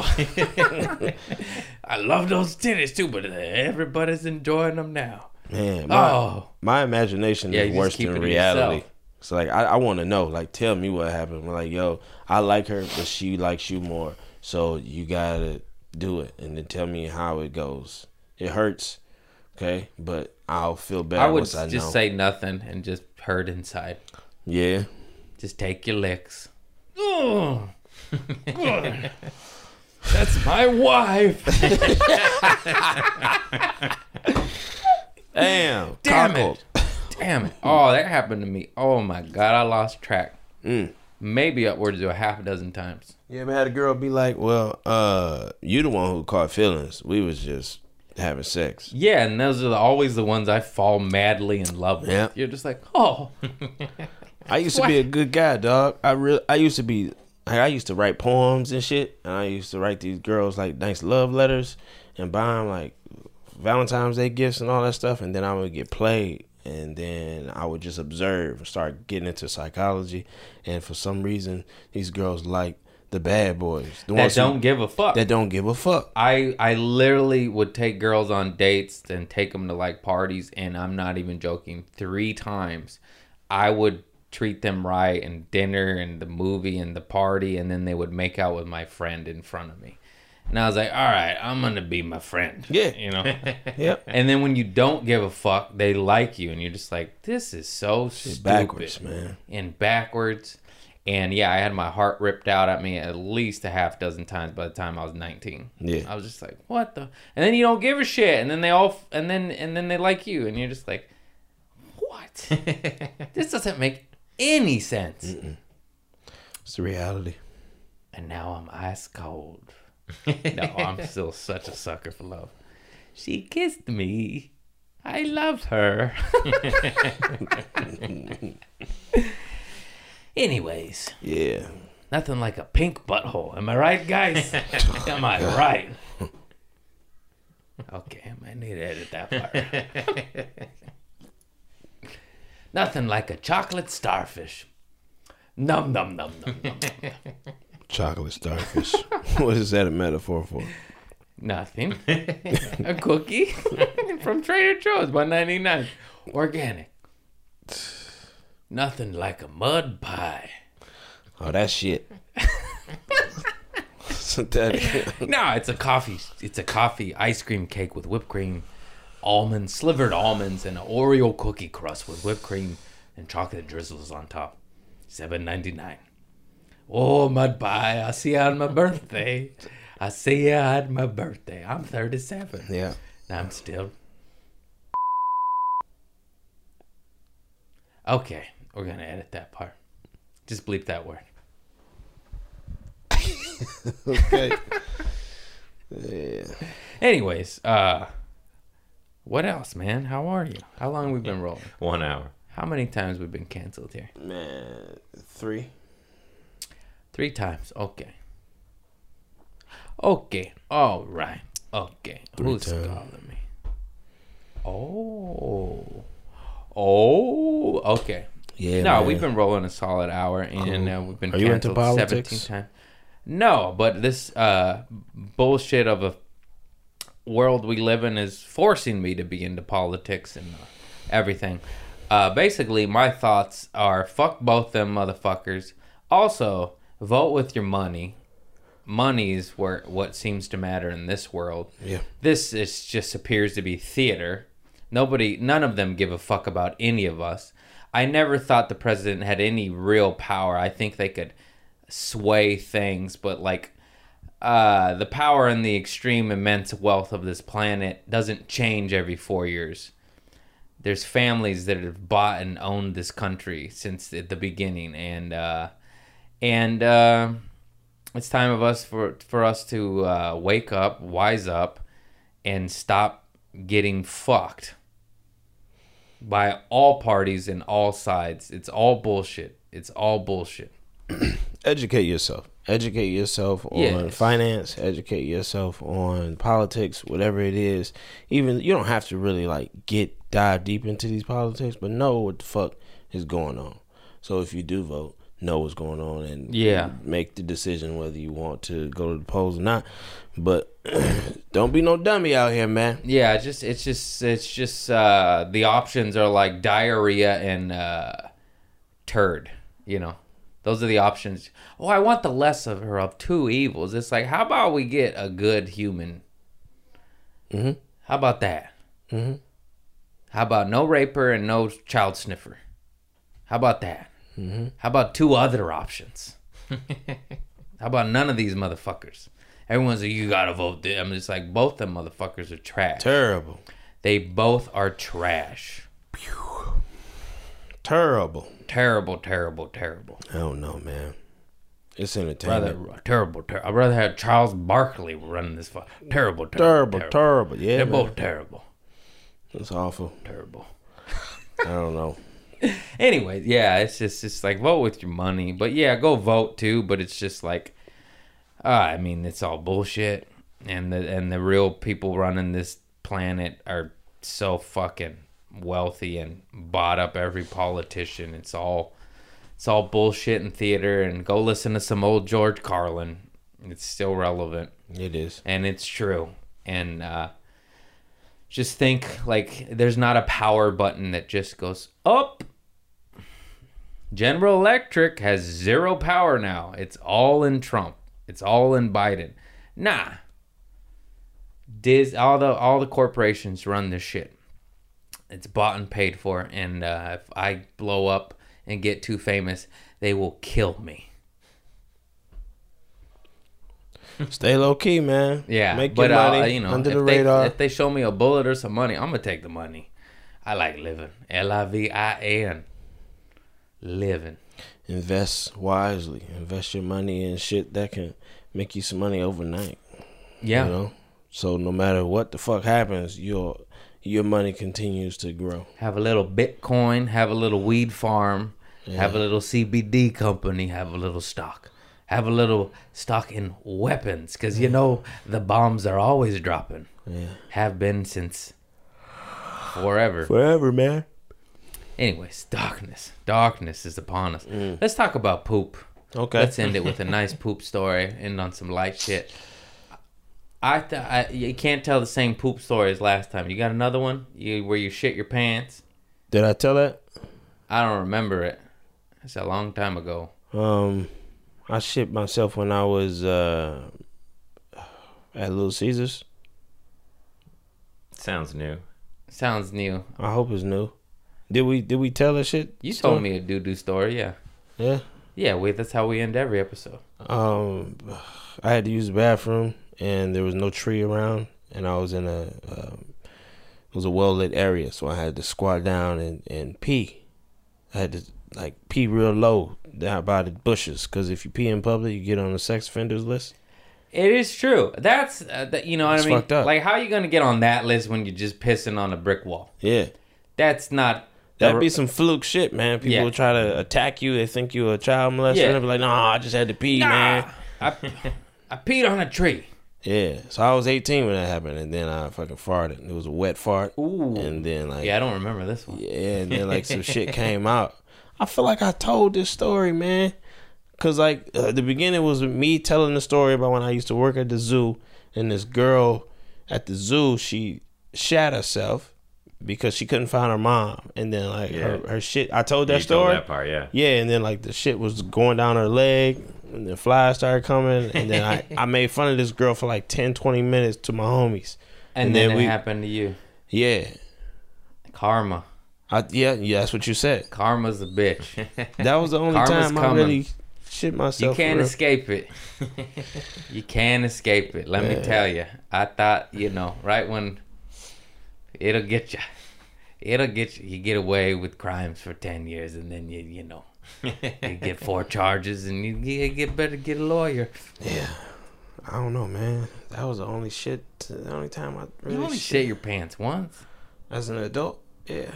I love those titties too, but everybody's enjoying them now. Man, my, Oh, my imagination Yeah, is worse than reality. yourself. So like, I, I want to know. Like, tell me what happened. I'm like, yo, I like her, but she likes you more. So you gotta do it, and then tell me how it goes. It hurts, okay, but I'll feel better I would once I just know. say nothing and just hurt inside. yeah. Just take your licks. Oh. <laughs> That's my wife. <laughs> Damn. <laughs> Damn cockled. it. <laughs> Damn it. Oh, that happened to me. Oh my god, I lost track. Mm. Maybe upwards of a half a dozen times. You ever had a girl be like, "Well, uh, you the one who caught feelings. We was just having sex." Yeah, and those are the, always the ones I fall madly in love with. Yeah. You're just like, oh, <laughs> I used to be a good guy, dog. I real I used to be like I used to write poems and shit. And I used to write these girls like nice love letters and buy them like Valentine's Day gifts and all that stuff. And then I would get played, and then I would just observe and start getting into psychology. And for some reason, these girls like the bad boys, the that don't give a fuck. that don't give a fuck. I I literally would take girls on dates and take them to like parties, and I'm not even joking. Three times, I would treat them right and dinner and the movie and the party, and then they would make out with my friend in front of me, and I was like, all right, I'm gonna be my friend. Yeah. you know. <laughs> Yep. and then when you don't give a fuck, they like you, and you're just like, this is so stupid Backwards, man. and backwards. And yeah, I had my heart ripped out at me at least a half dozen times by the time I was 19. Yeah. I was just like, what the? And then you don't give a shit. And then they all, and then, and then they like you. And you're just like, what? <laughs> this doesn't make any sense. It's the reality. And now I'm ice cold. No, I'm <laughs> still such a sucker for love. She kissed me. I loved her. <laughs> Anyways, Yeah. nothing like a pink butthole. Am I right, guys? <laughs> Am I right? Okay, I might need to edit that part. nothing like a chocolate starfish. Num num num num num. Chocolate starfish. <laughs> <laughs> what is that a metaphor for? Nothing. <laughs> a cookie from Trader Joe's, one ninety nine, organic. Nothing like a mud pie. Oh, that shit. So that- No, it's a coffee. It's a coffee ice cream cake with whipped cream, almonds, slivered almonds, and an Oreo cookie crust with whipped cream and chocolate drizzles on top. Seven ninety nine. Oh, my pie! I see you on my birthday. I see you on my birthday. I'm thirty seven. yeah. I'm still. Okay, we're gonna edit that part. Just bleep that word. Okay. <laughs> yeah. Anyways, uh, what else, man? How are you? How long we been rolling? One hour. How many times we've been canceled here? Man, three. Three times. Okay. Okay. All right. Okay. Three Who's times. calling me? Oh. Oh. Okay. Yeah. no, man. we've been rolling a solid hour, and Cool. uh, we've been Are you into canceled politics? seventeen times. No, but this uh, bullshit of a world we live in is forcing me to be into politics and uh, everything. Uh, basically, my thoughts are fuck both them motherfuckers. Also, vote with your money. Money is where what seems to matter in this world. Yeah. This is just appears to be theater. Nobody, none of them give a fuck about any of us. I never thought the president had any real power. I think they could sway things, but like uh, the power and the extreme immense wealth of this planet doesn't change every four years. There's families that have bought and owned this country since the beginning, and uh, and uh, it's time of us for for us to uh, wake up, wise up, and stop getting fucked by all parties and all sides. It's all bullshit. It's all bullshit. <clears throat> educate yourself. Educate yourself on Yes. finance. Educate yourself on politics, whatever it is. Even you don't have to really like get dive deep into these politics, but know what the fuck is going on. So if you do vote, know what's going on and Yeah. make the decision whether you want to go to the polls or not. But <clears throat> don't be no dummy out here, man. Yeah, just it's just it's just uh the options are like diarrhea and uh turd, you know. Those are the options. Oh, I want the lesser of two evils. It's like how about we get a good human? mm-hmm. How about that? mm-hmm. How about no raper and no child sniffer? How about that? Mm-hmm. How about two other options? <laughs> How about none of these motherfuckers? Everyone's like, you gotta vote. th-" I'm just like, both of them motherfuckers are trash. Terrible. They both are trash. Terrible. Terrible, terrible, terrible. I don't know, man. It's Rather entertainment. terrible, ter- I'd rather have Charles Barkley running this. Fu- terrible, Terrible, terrible, terrible. Yeah, They're man. both terrible, It's awful. terrible. I don't know. <laughs> <laughs> Anyway, yeah, it's just it's like vote with your money, but yeah, go vote too. But it's just like, uh, I mean, it's all bullshit, and the and the real people running this planet are so fucking wealthy and bought up every politician. It's all it's all bullshit and theater. And go listen to some old George Carlin. It's still relevant It is. and it's true and uh just think like there's not a power button that just goes up. General electric has zero power now. It's all in trump. It's all in biden. Nah. Dis all the all the corporations run this shit. It's bought and paid for and uh, if i blow up and get too famous they will kill me Stay low key, man. Yeah, Make but your money uh, you know, under the they, radar. if they show me a bullet or some money, I'm gonna take the money. I like living. L I V I N. Living. Invest wisely. Invest your money in shit that can make you some money overnight. Yeah. You know? So no matter what the fuck happens, your your money continues to grow. Have a little Bitcoin. Have a little weed farm. Have a little CBD company. Have a little stock. Have a little stock in weapons, because you know the bombs are always dropping. Yeah. Have been since forever. Forever, man. Anyways, darkness. Darkness is upon us. Let's talk about poop. Okay. Let's end it with a <laughs> nice poop story. End on some light shit. I, th- I you can't tell the same poop story as last time. You got another one? You where you shit your pants? Did I tell that? I don't remember it. It's a long time ago. Um I shit myself when I was uh at Little Caesars. Sounds new. Sounds new. I hope it's new. Did we did we tell that shit? You story? told me a doo doo story. Yeah, Yeah. yeah. Wait, that's how we end every episode. Um, I had to use the bathroom, and there was no tree around, and I was in a um, it was a well lit area, so I had to squat down and and pee. I had to like pee real low down by the bushes, because if you pee in public, you get on the sex offenders list. It is true. That's uh, that, you know what I mean. fucked up. Like, how are you gonna get on that list when you're just pissing on a brick wall? Yeah, That's not. that'd be some fluke shit, man. People Yeah. will try to attack you. They think you're a child molester, Yeah. and be like, "Nah, I just had to pee, man." Nah, I, I peed on a tree. Yeah, so I was 18 when that happened, and then I fucking farted. And it was a wet fart, Ooh. and then like Yeah, I don't remember this one. Yeah, and then like some shit <laughs> came out. I feel like I told this story, man. Cause like uh, the beginning was me telling the story about when I used to work at the zoo, and this girl at the zoo she shat herself because she couldn't find her mom, and then like her, her shit. I told that you story. told that part, yeah. Yeah, and then like the shit was going down her leg, and then flies started coming, and then I, I <laughs> made fun of this girl for like 10, 20 minutes to my homies. And, And then, then it we- happened to you. Yeah, Karma. I, yeah, yeah, that's what you said. Karma's a bitch. <laughs> That was the only Karma's time I really shit myself. You can't escape it. <laughs> you can't escape it. Let me tell you. I thought, you know, right when it'll get you. It'll get you. You get away with crimes for 10 years and then you, you know, you <laughs> get four charges and you, you get better get a lawyer. Yeah. I don't know, man. That was the only shit. The only time I really You only shit shit your pants once. as an adult. Yeah.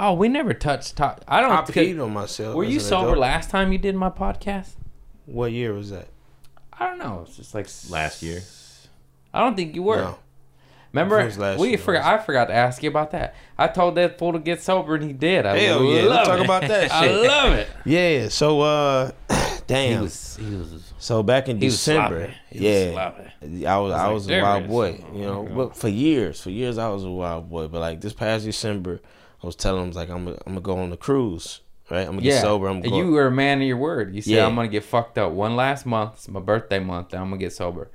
Oh, we never touched top. I don't I think. peed on myself. Were you sober adult. last time you did my podcast? What year was that? I don't know. It's just like Last year. I don't think you were. No. Remember, It was last we forgot. I forgot to ask you about that. I told that fool to get sober, and he did. I Hell yeah, love let's talk it. about that <laughs> I love it. Yeah. So, uh, <clears throat> He damn. was, he was, so back in he December, sloppy. He was yeah, sloppy. I was I I was was, like, a wild boy, Oh, you know. But for years, for years, I was a wild boy. But like this past December, I was telling him like I'm gonna, I'm gonna go on the cruise, right? I'm gonna get sober. I'm going. you were a man of your word. You said Yeah. I'm gonna get fucked up one last month. It's my birthday month, and I'm gonna get sober.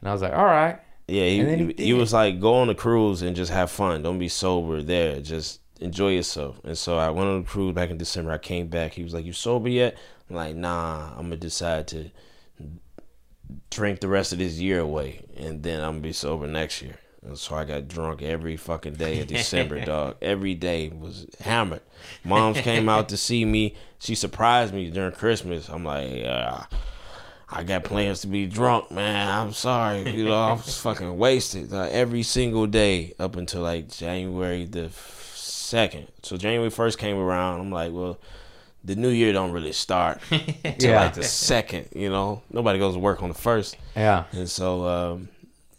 And I was like, all right. Yeah, he, he he, was like, go on the cruise and just have fun. Don't be sober there. Just enjoy yourself. And so I went on the cruise back in December. I came back. He was like, you sober yet? I'm like, nah. I'm gonna decide to drink the rest of this year away, and then I'm gonna be sober next year. And so I got drunk every fucking day of December, <laughs> dog. Every day was hammered. Moms came out to see me. She surprised me during Christmas. I'm like, uh, I got plans to be drunk, man. I'm sorry. You know, I was fucking wasted uh, every single day up until like January the second. So January first came around. I'm like, well, the new year don't really start <laughs> until Yeah. like the second. You know, nobody goes to work on the first. Yeah. And so um,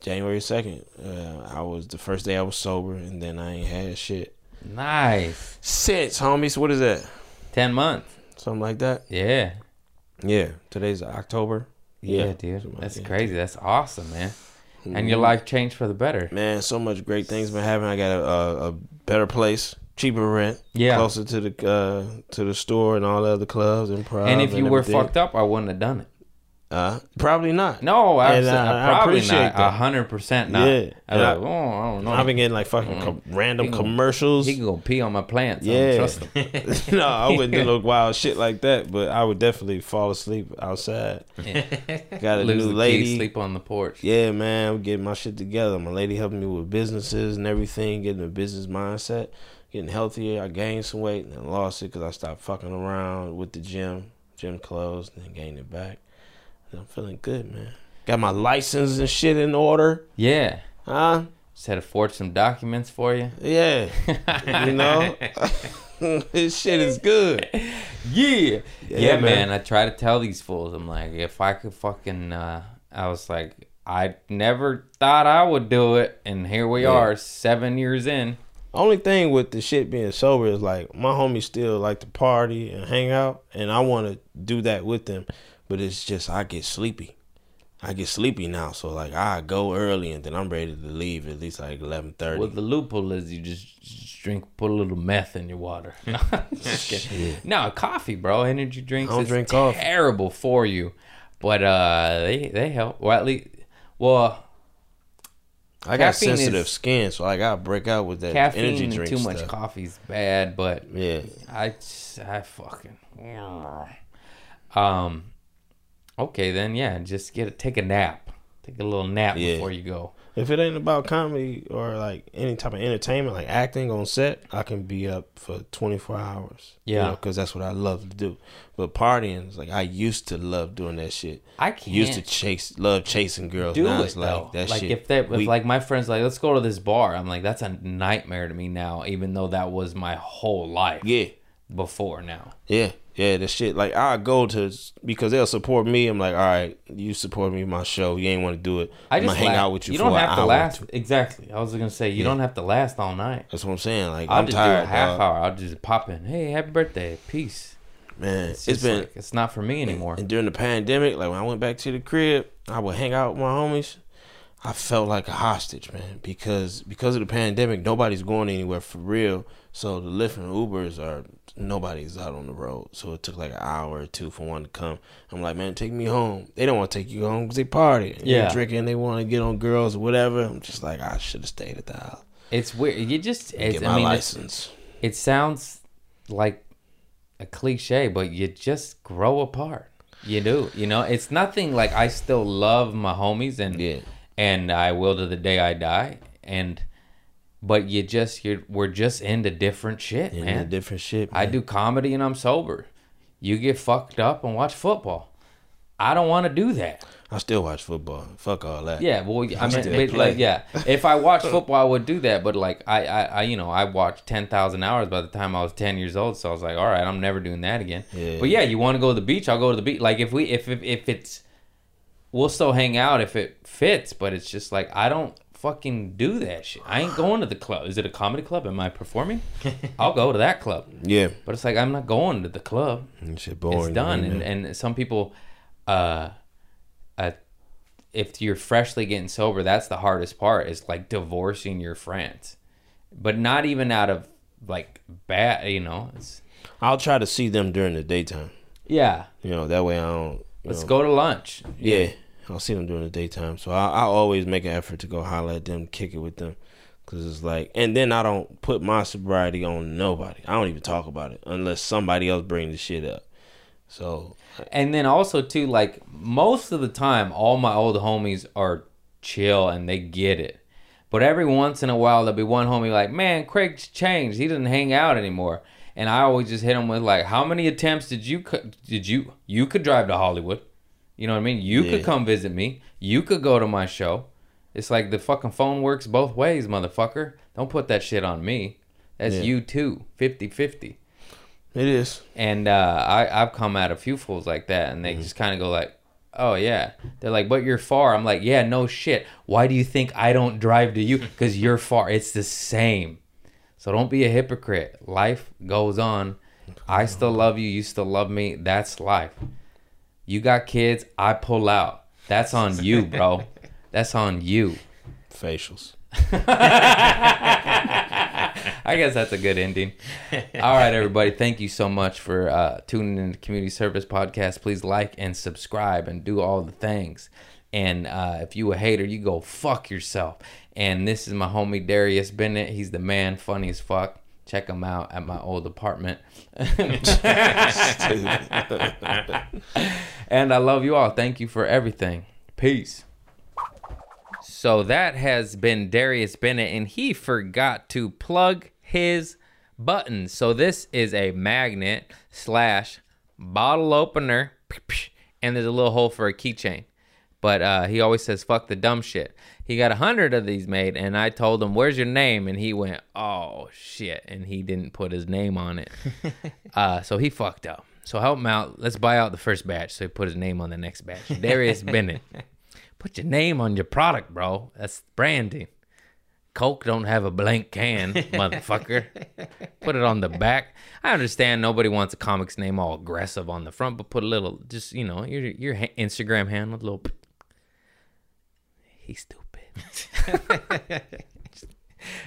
January second, uh, I was the first day I was sober, and then I ain't had shit Nice. since, homies. What is that? Ten months. Something like that. Yeah. Yeah. Today's October. Yeah, dude. something like That's that. crazy. That's awesome, man. And your Mhm. life changed for the better. Man, so much great things been happening. I got a, a, a better place, cheaper rent, Yeah. closer to the uh, to the store and all the other clubs and and if you were fucked up, I wouldn't have done it. Uh, probably not. No, And absolutely, I- I appreciate not. A hundred percent not. Yeah. I was And like, I- oh, I don't know. I've been getting like fucking com- random He gonna- commercials. he can go pee on my plants. I Yeah. don't trust <laughs> him. <laughs> no, I wouldn't do no <laughs> wild shit like that, but I would definitely fall asleep outside. Got a Lose new the lady. key, sleep on the porch. Yeah, man, I'm getting my shit together. My lady helping me with businesses and everything, getting a business mindset, getting healthier. I gained some weight and then lost it because I stopped fucking around with the gym. Gym closed and then gained it back. I'm feeling good, man. Got my license and shit in order. Yeah. Huh? Just had to forge some documents for you. Yeah. <laughs> you know? <laughs> this shit is good. Yeah. Yeah, man. man. I try to tell these fools, I'm like, if I could fucking, uh, I was like, I never thought I would do it, and here we Yeah. are, seven years in. Only thing with the shit being sober is like my homies still like to party and hang out, and I want to do that with them, but it's just I get sleepy. I get sleepy now, so like I go early and then I'm ready to leave at least like eleven thirty. Well, the loophole is you just, just drink, put a little meth in your water. <laughs> No, coffee, bro. Energy drinks I don't is drink coffee. terrible for you, but uh, they they help. Well, at least, well, I got sensitive is- skin, so I got to break out with that caffeine energy and drink too much stuff. coffee's bad. But Yeah, I I fucking um. Okay, then yeah, just get a, take a nap. Take a little nap Yeah. before you go. if it ain't about comedy or like any type of entertainment, like acting on set, I can be up for twenty four hours. Yeah. because that's what I love to do. But partying, is like I used to love doing that shit. I can't Used to chase, love chasing girls. do now it it's like though. that like shit. if they, if we- like my friends like, let's go to this bar. I'm like, that's a nightmare to me now. Even though that was my whole life yeah, before now. yeah, yeah. The shit like I go to because they'll support me. I'm like, all right, you support me, my show. You ain't want to do it. I I'm just hang out with you. You don't have to last exactly. I was gonna say you Yeah. don't have to last all night. That's what I'm saying. Like I'll I'm just tired, do a half dog. hour. I'll just pop in. Hey, happy birthday, peace. man. It's, it's been like, it's not for me anymore. And during the pandemic, like when I went back to the crib, I would hang out with my homies. I felt like a hostage, man, because because of the pandemic, nobody's going anywhere for real. So the Lyft and Ubers are nobody's out on the road. So it took like an hour or two for one to come. I'm like, man, take me home. They don't want to take you home because they party, Yeah. they drinking, they want to get on girls or whatever. I'm just like, I should have stayed at the house, It's weird. You just it's, get my I mean, license. it sounds like a cliche, but you just grow apart. You do. You know, it's nothing like I still love my homies and Yeah. and I will to the day I die. And but you just you're we're just into different shit, And man. different shit. I do comedy and I'm sober. You get fucked up and watch football. I don't want to do that. I still watch football. Fuck all that. Yeah, well, I mean, but, like, yeah. <laughs> If I watched football, I would do that. But like, I, I, I you know, I watched ten thousand hours by the time I was ten years old. So I was like, all right, I'm never doing that again. Yeah. But yeah, you want to go to the beach? I'll go to the beach. Like if we, if if, if it's, we'll still hang out if it fits. But it's just like I don't fucking do that shit. I ain't going to the club. Is it a comedy club? Am I performing? <laughs> I'll go to that club. Yeah. But it's like I'm not going to the club shit boring. it's done and, and some people uh uh if you're freshly getting sober that's the hardest part is like divorcing your friends but not even out of like bad you know it's I'll try to see them during the daytime. yeah You know, that way I don't. let's know, go to lunch Yeah, I'll see them during the daytime. So I, I always make an effort to go holler at them, kick it with them, because it's like, and then I don't put my sobriety on nobody. I don't even talk about it unless somebody else bring the shit up. So and then also too like most of the time all my old homies are chill and they get it but every once in a while there'll be one homie like man craig's changed he doesn't hang out anymore and i always just hit him with like how many attempts did you did you you could drive to hollywood you know what i mean you could come visit me you could go to my show it's like the fucking phone works both ways motherfucker don't put that shit on me that's Yeah. you too 50-50 it is. and uh, I I've come at a few fools like that, and they just kind of go like, "Oh yeah," they're like, "But you're far." I'm like, "Yeah, no shit. Why do you think I don't drive to you? <laughs> Because you're far. It's the same. So don't be a hypocrite. Life goes on. I still love you. You still love me. That's life. You got kids. I pull out. That's on you, bro. <laughs> That's on you. Facials. <laughs> I guess that's a good ending. All right, everybody. Thank you so much for uh, tuning in to Community Service Podcast. Please like and subscribe and do all the things. And uh, if you a hater, you go fuck yourself. And this is my homie Darius Bennett. He's the man, funny as fuck. Check them out at my old apartment. <laughs> and I love you all. Thank you for everything. Peace. So that has been Darius Bennett, and he forgot to plug his buttons. So this is a magnet slash bottle opener, <laughs> and there's a little hole for a keychain. But uh, he always says "fuck the dumb shit." He got a hundred of these made, and I told him, "Where's your name?" And he went, "Oh shit!" And he didn't put his name on it. <laughs> uh, so he fucked up. So help him out. Let's buy out the first batch. So he put his name on the next batch. Darius Bennett. <laughs> Put your name on your product, bro. That's branding. Coke don't have a blank can, <laughs> motherfucker. Put it on the back. I understand nobody wants a comic's name all aggressive on the front, but put a little, just you know, your your Instagram handle, a little. He's stupid. <laughs>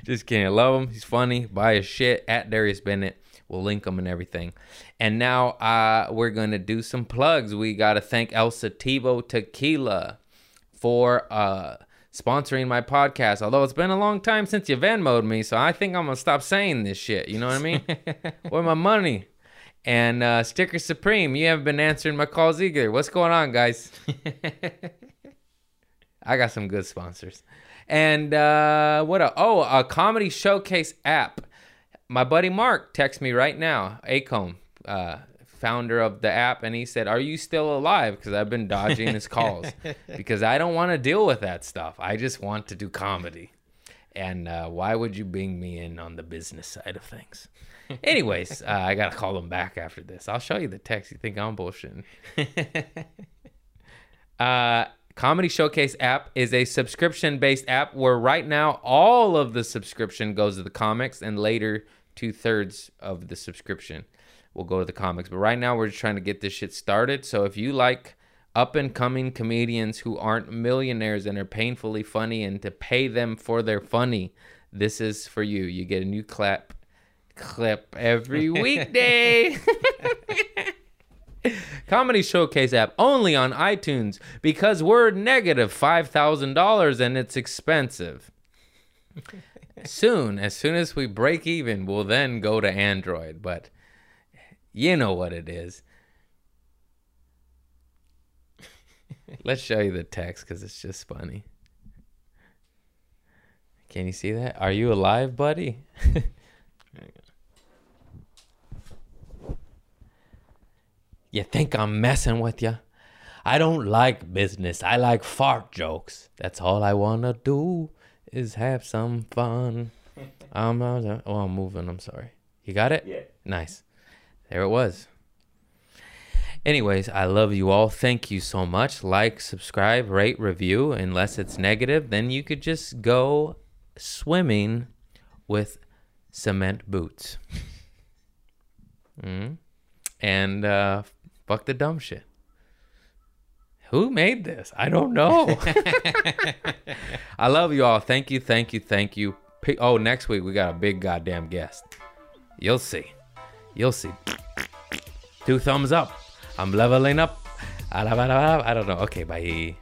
just kidding. I love him. He's funny. Buy his shit at Darius Bennett. We'll link him and everything. And now uh, we're gonna do some plugs. We gotta thank El Sativo Tequila for uh, sponsoring my podcast. Although it's been a long time since you Venmoed me, so I think I'm gonna stop saying this shit. You know what I mean? <laughs> Where my money? And uh, Sticker Supreme, you haven't been answering my calls either. What's going on, guys? <laughs> I got some good sponsors. And uh, what? A, oh, a comedy showcase app. My buddy Mark texts me right now. Acom, uh, founder of the app, and he said, "Are you still alive?" Because I've been dodging his calls <laughs> because I don't want to deal with that stuff. I just want to do comedy. And uh, why would you bring me in on the business side of things? <laughs> Anyways, uh, I gotta call him back after this. I'll show you the text. You think I'm bullshitting? <laughs> uh, Comedy Showcase app is a subscription based app where right now all of the subscription goes to the comics and later two thirds of the subscription will go to the comics. But right now we're just trying to get this shit started. So if you like up and coming comedians who aren't millionaires and are painfully funny and to pay them for their funny, this is for you. You get a new clap clip every <laughs> weekday. <laughs> Comedy Showcase app only on iTunes because we're negative $5,000 and it's expensive. <laughs> soon, as soon as we break even, we'll then go to Android, but you know what it is. Let's show you the text because it's just funny. Can you see that? Are you alive, buddy? <laughs> you think I'm messing with you? I don't like business. I like fart jokes. That's all I wanna do is have some fun. <laughs> I'm oh, I'm moving. I'm sorry. You got it? Yeah. Nice. There it was. Anyways, I love you all. Thank you so much. Like, subscribe, rate, review. Unless it's negative, then you could just go swimming with cement boots. <laughs> mm. And uh, fuck the dumb shit. Who made this? I don't know. <laughs> I love you all. Thank you, thank you, thank you. Oh, next week we got a big goddamn guest. You'll see. You'll see. Two thumbs up. I'm leveling up. I don't know. Okay, bye.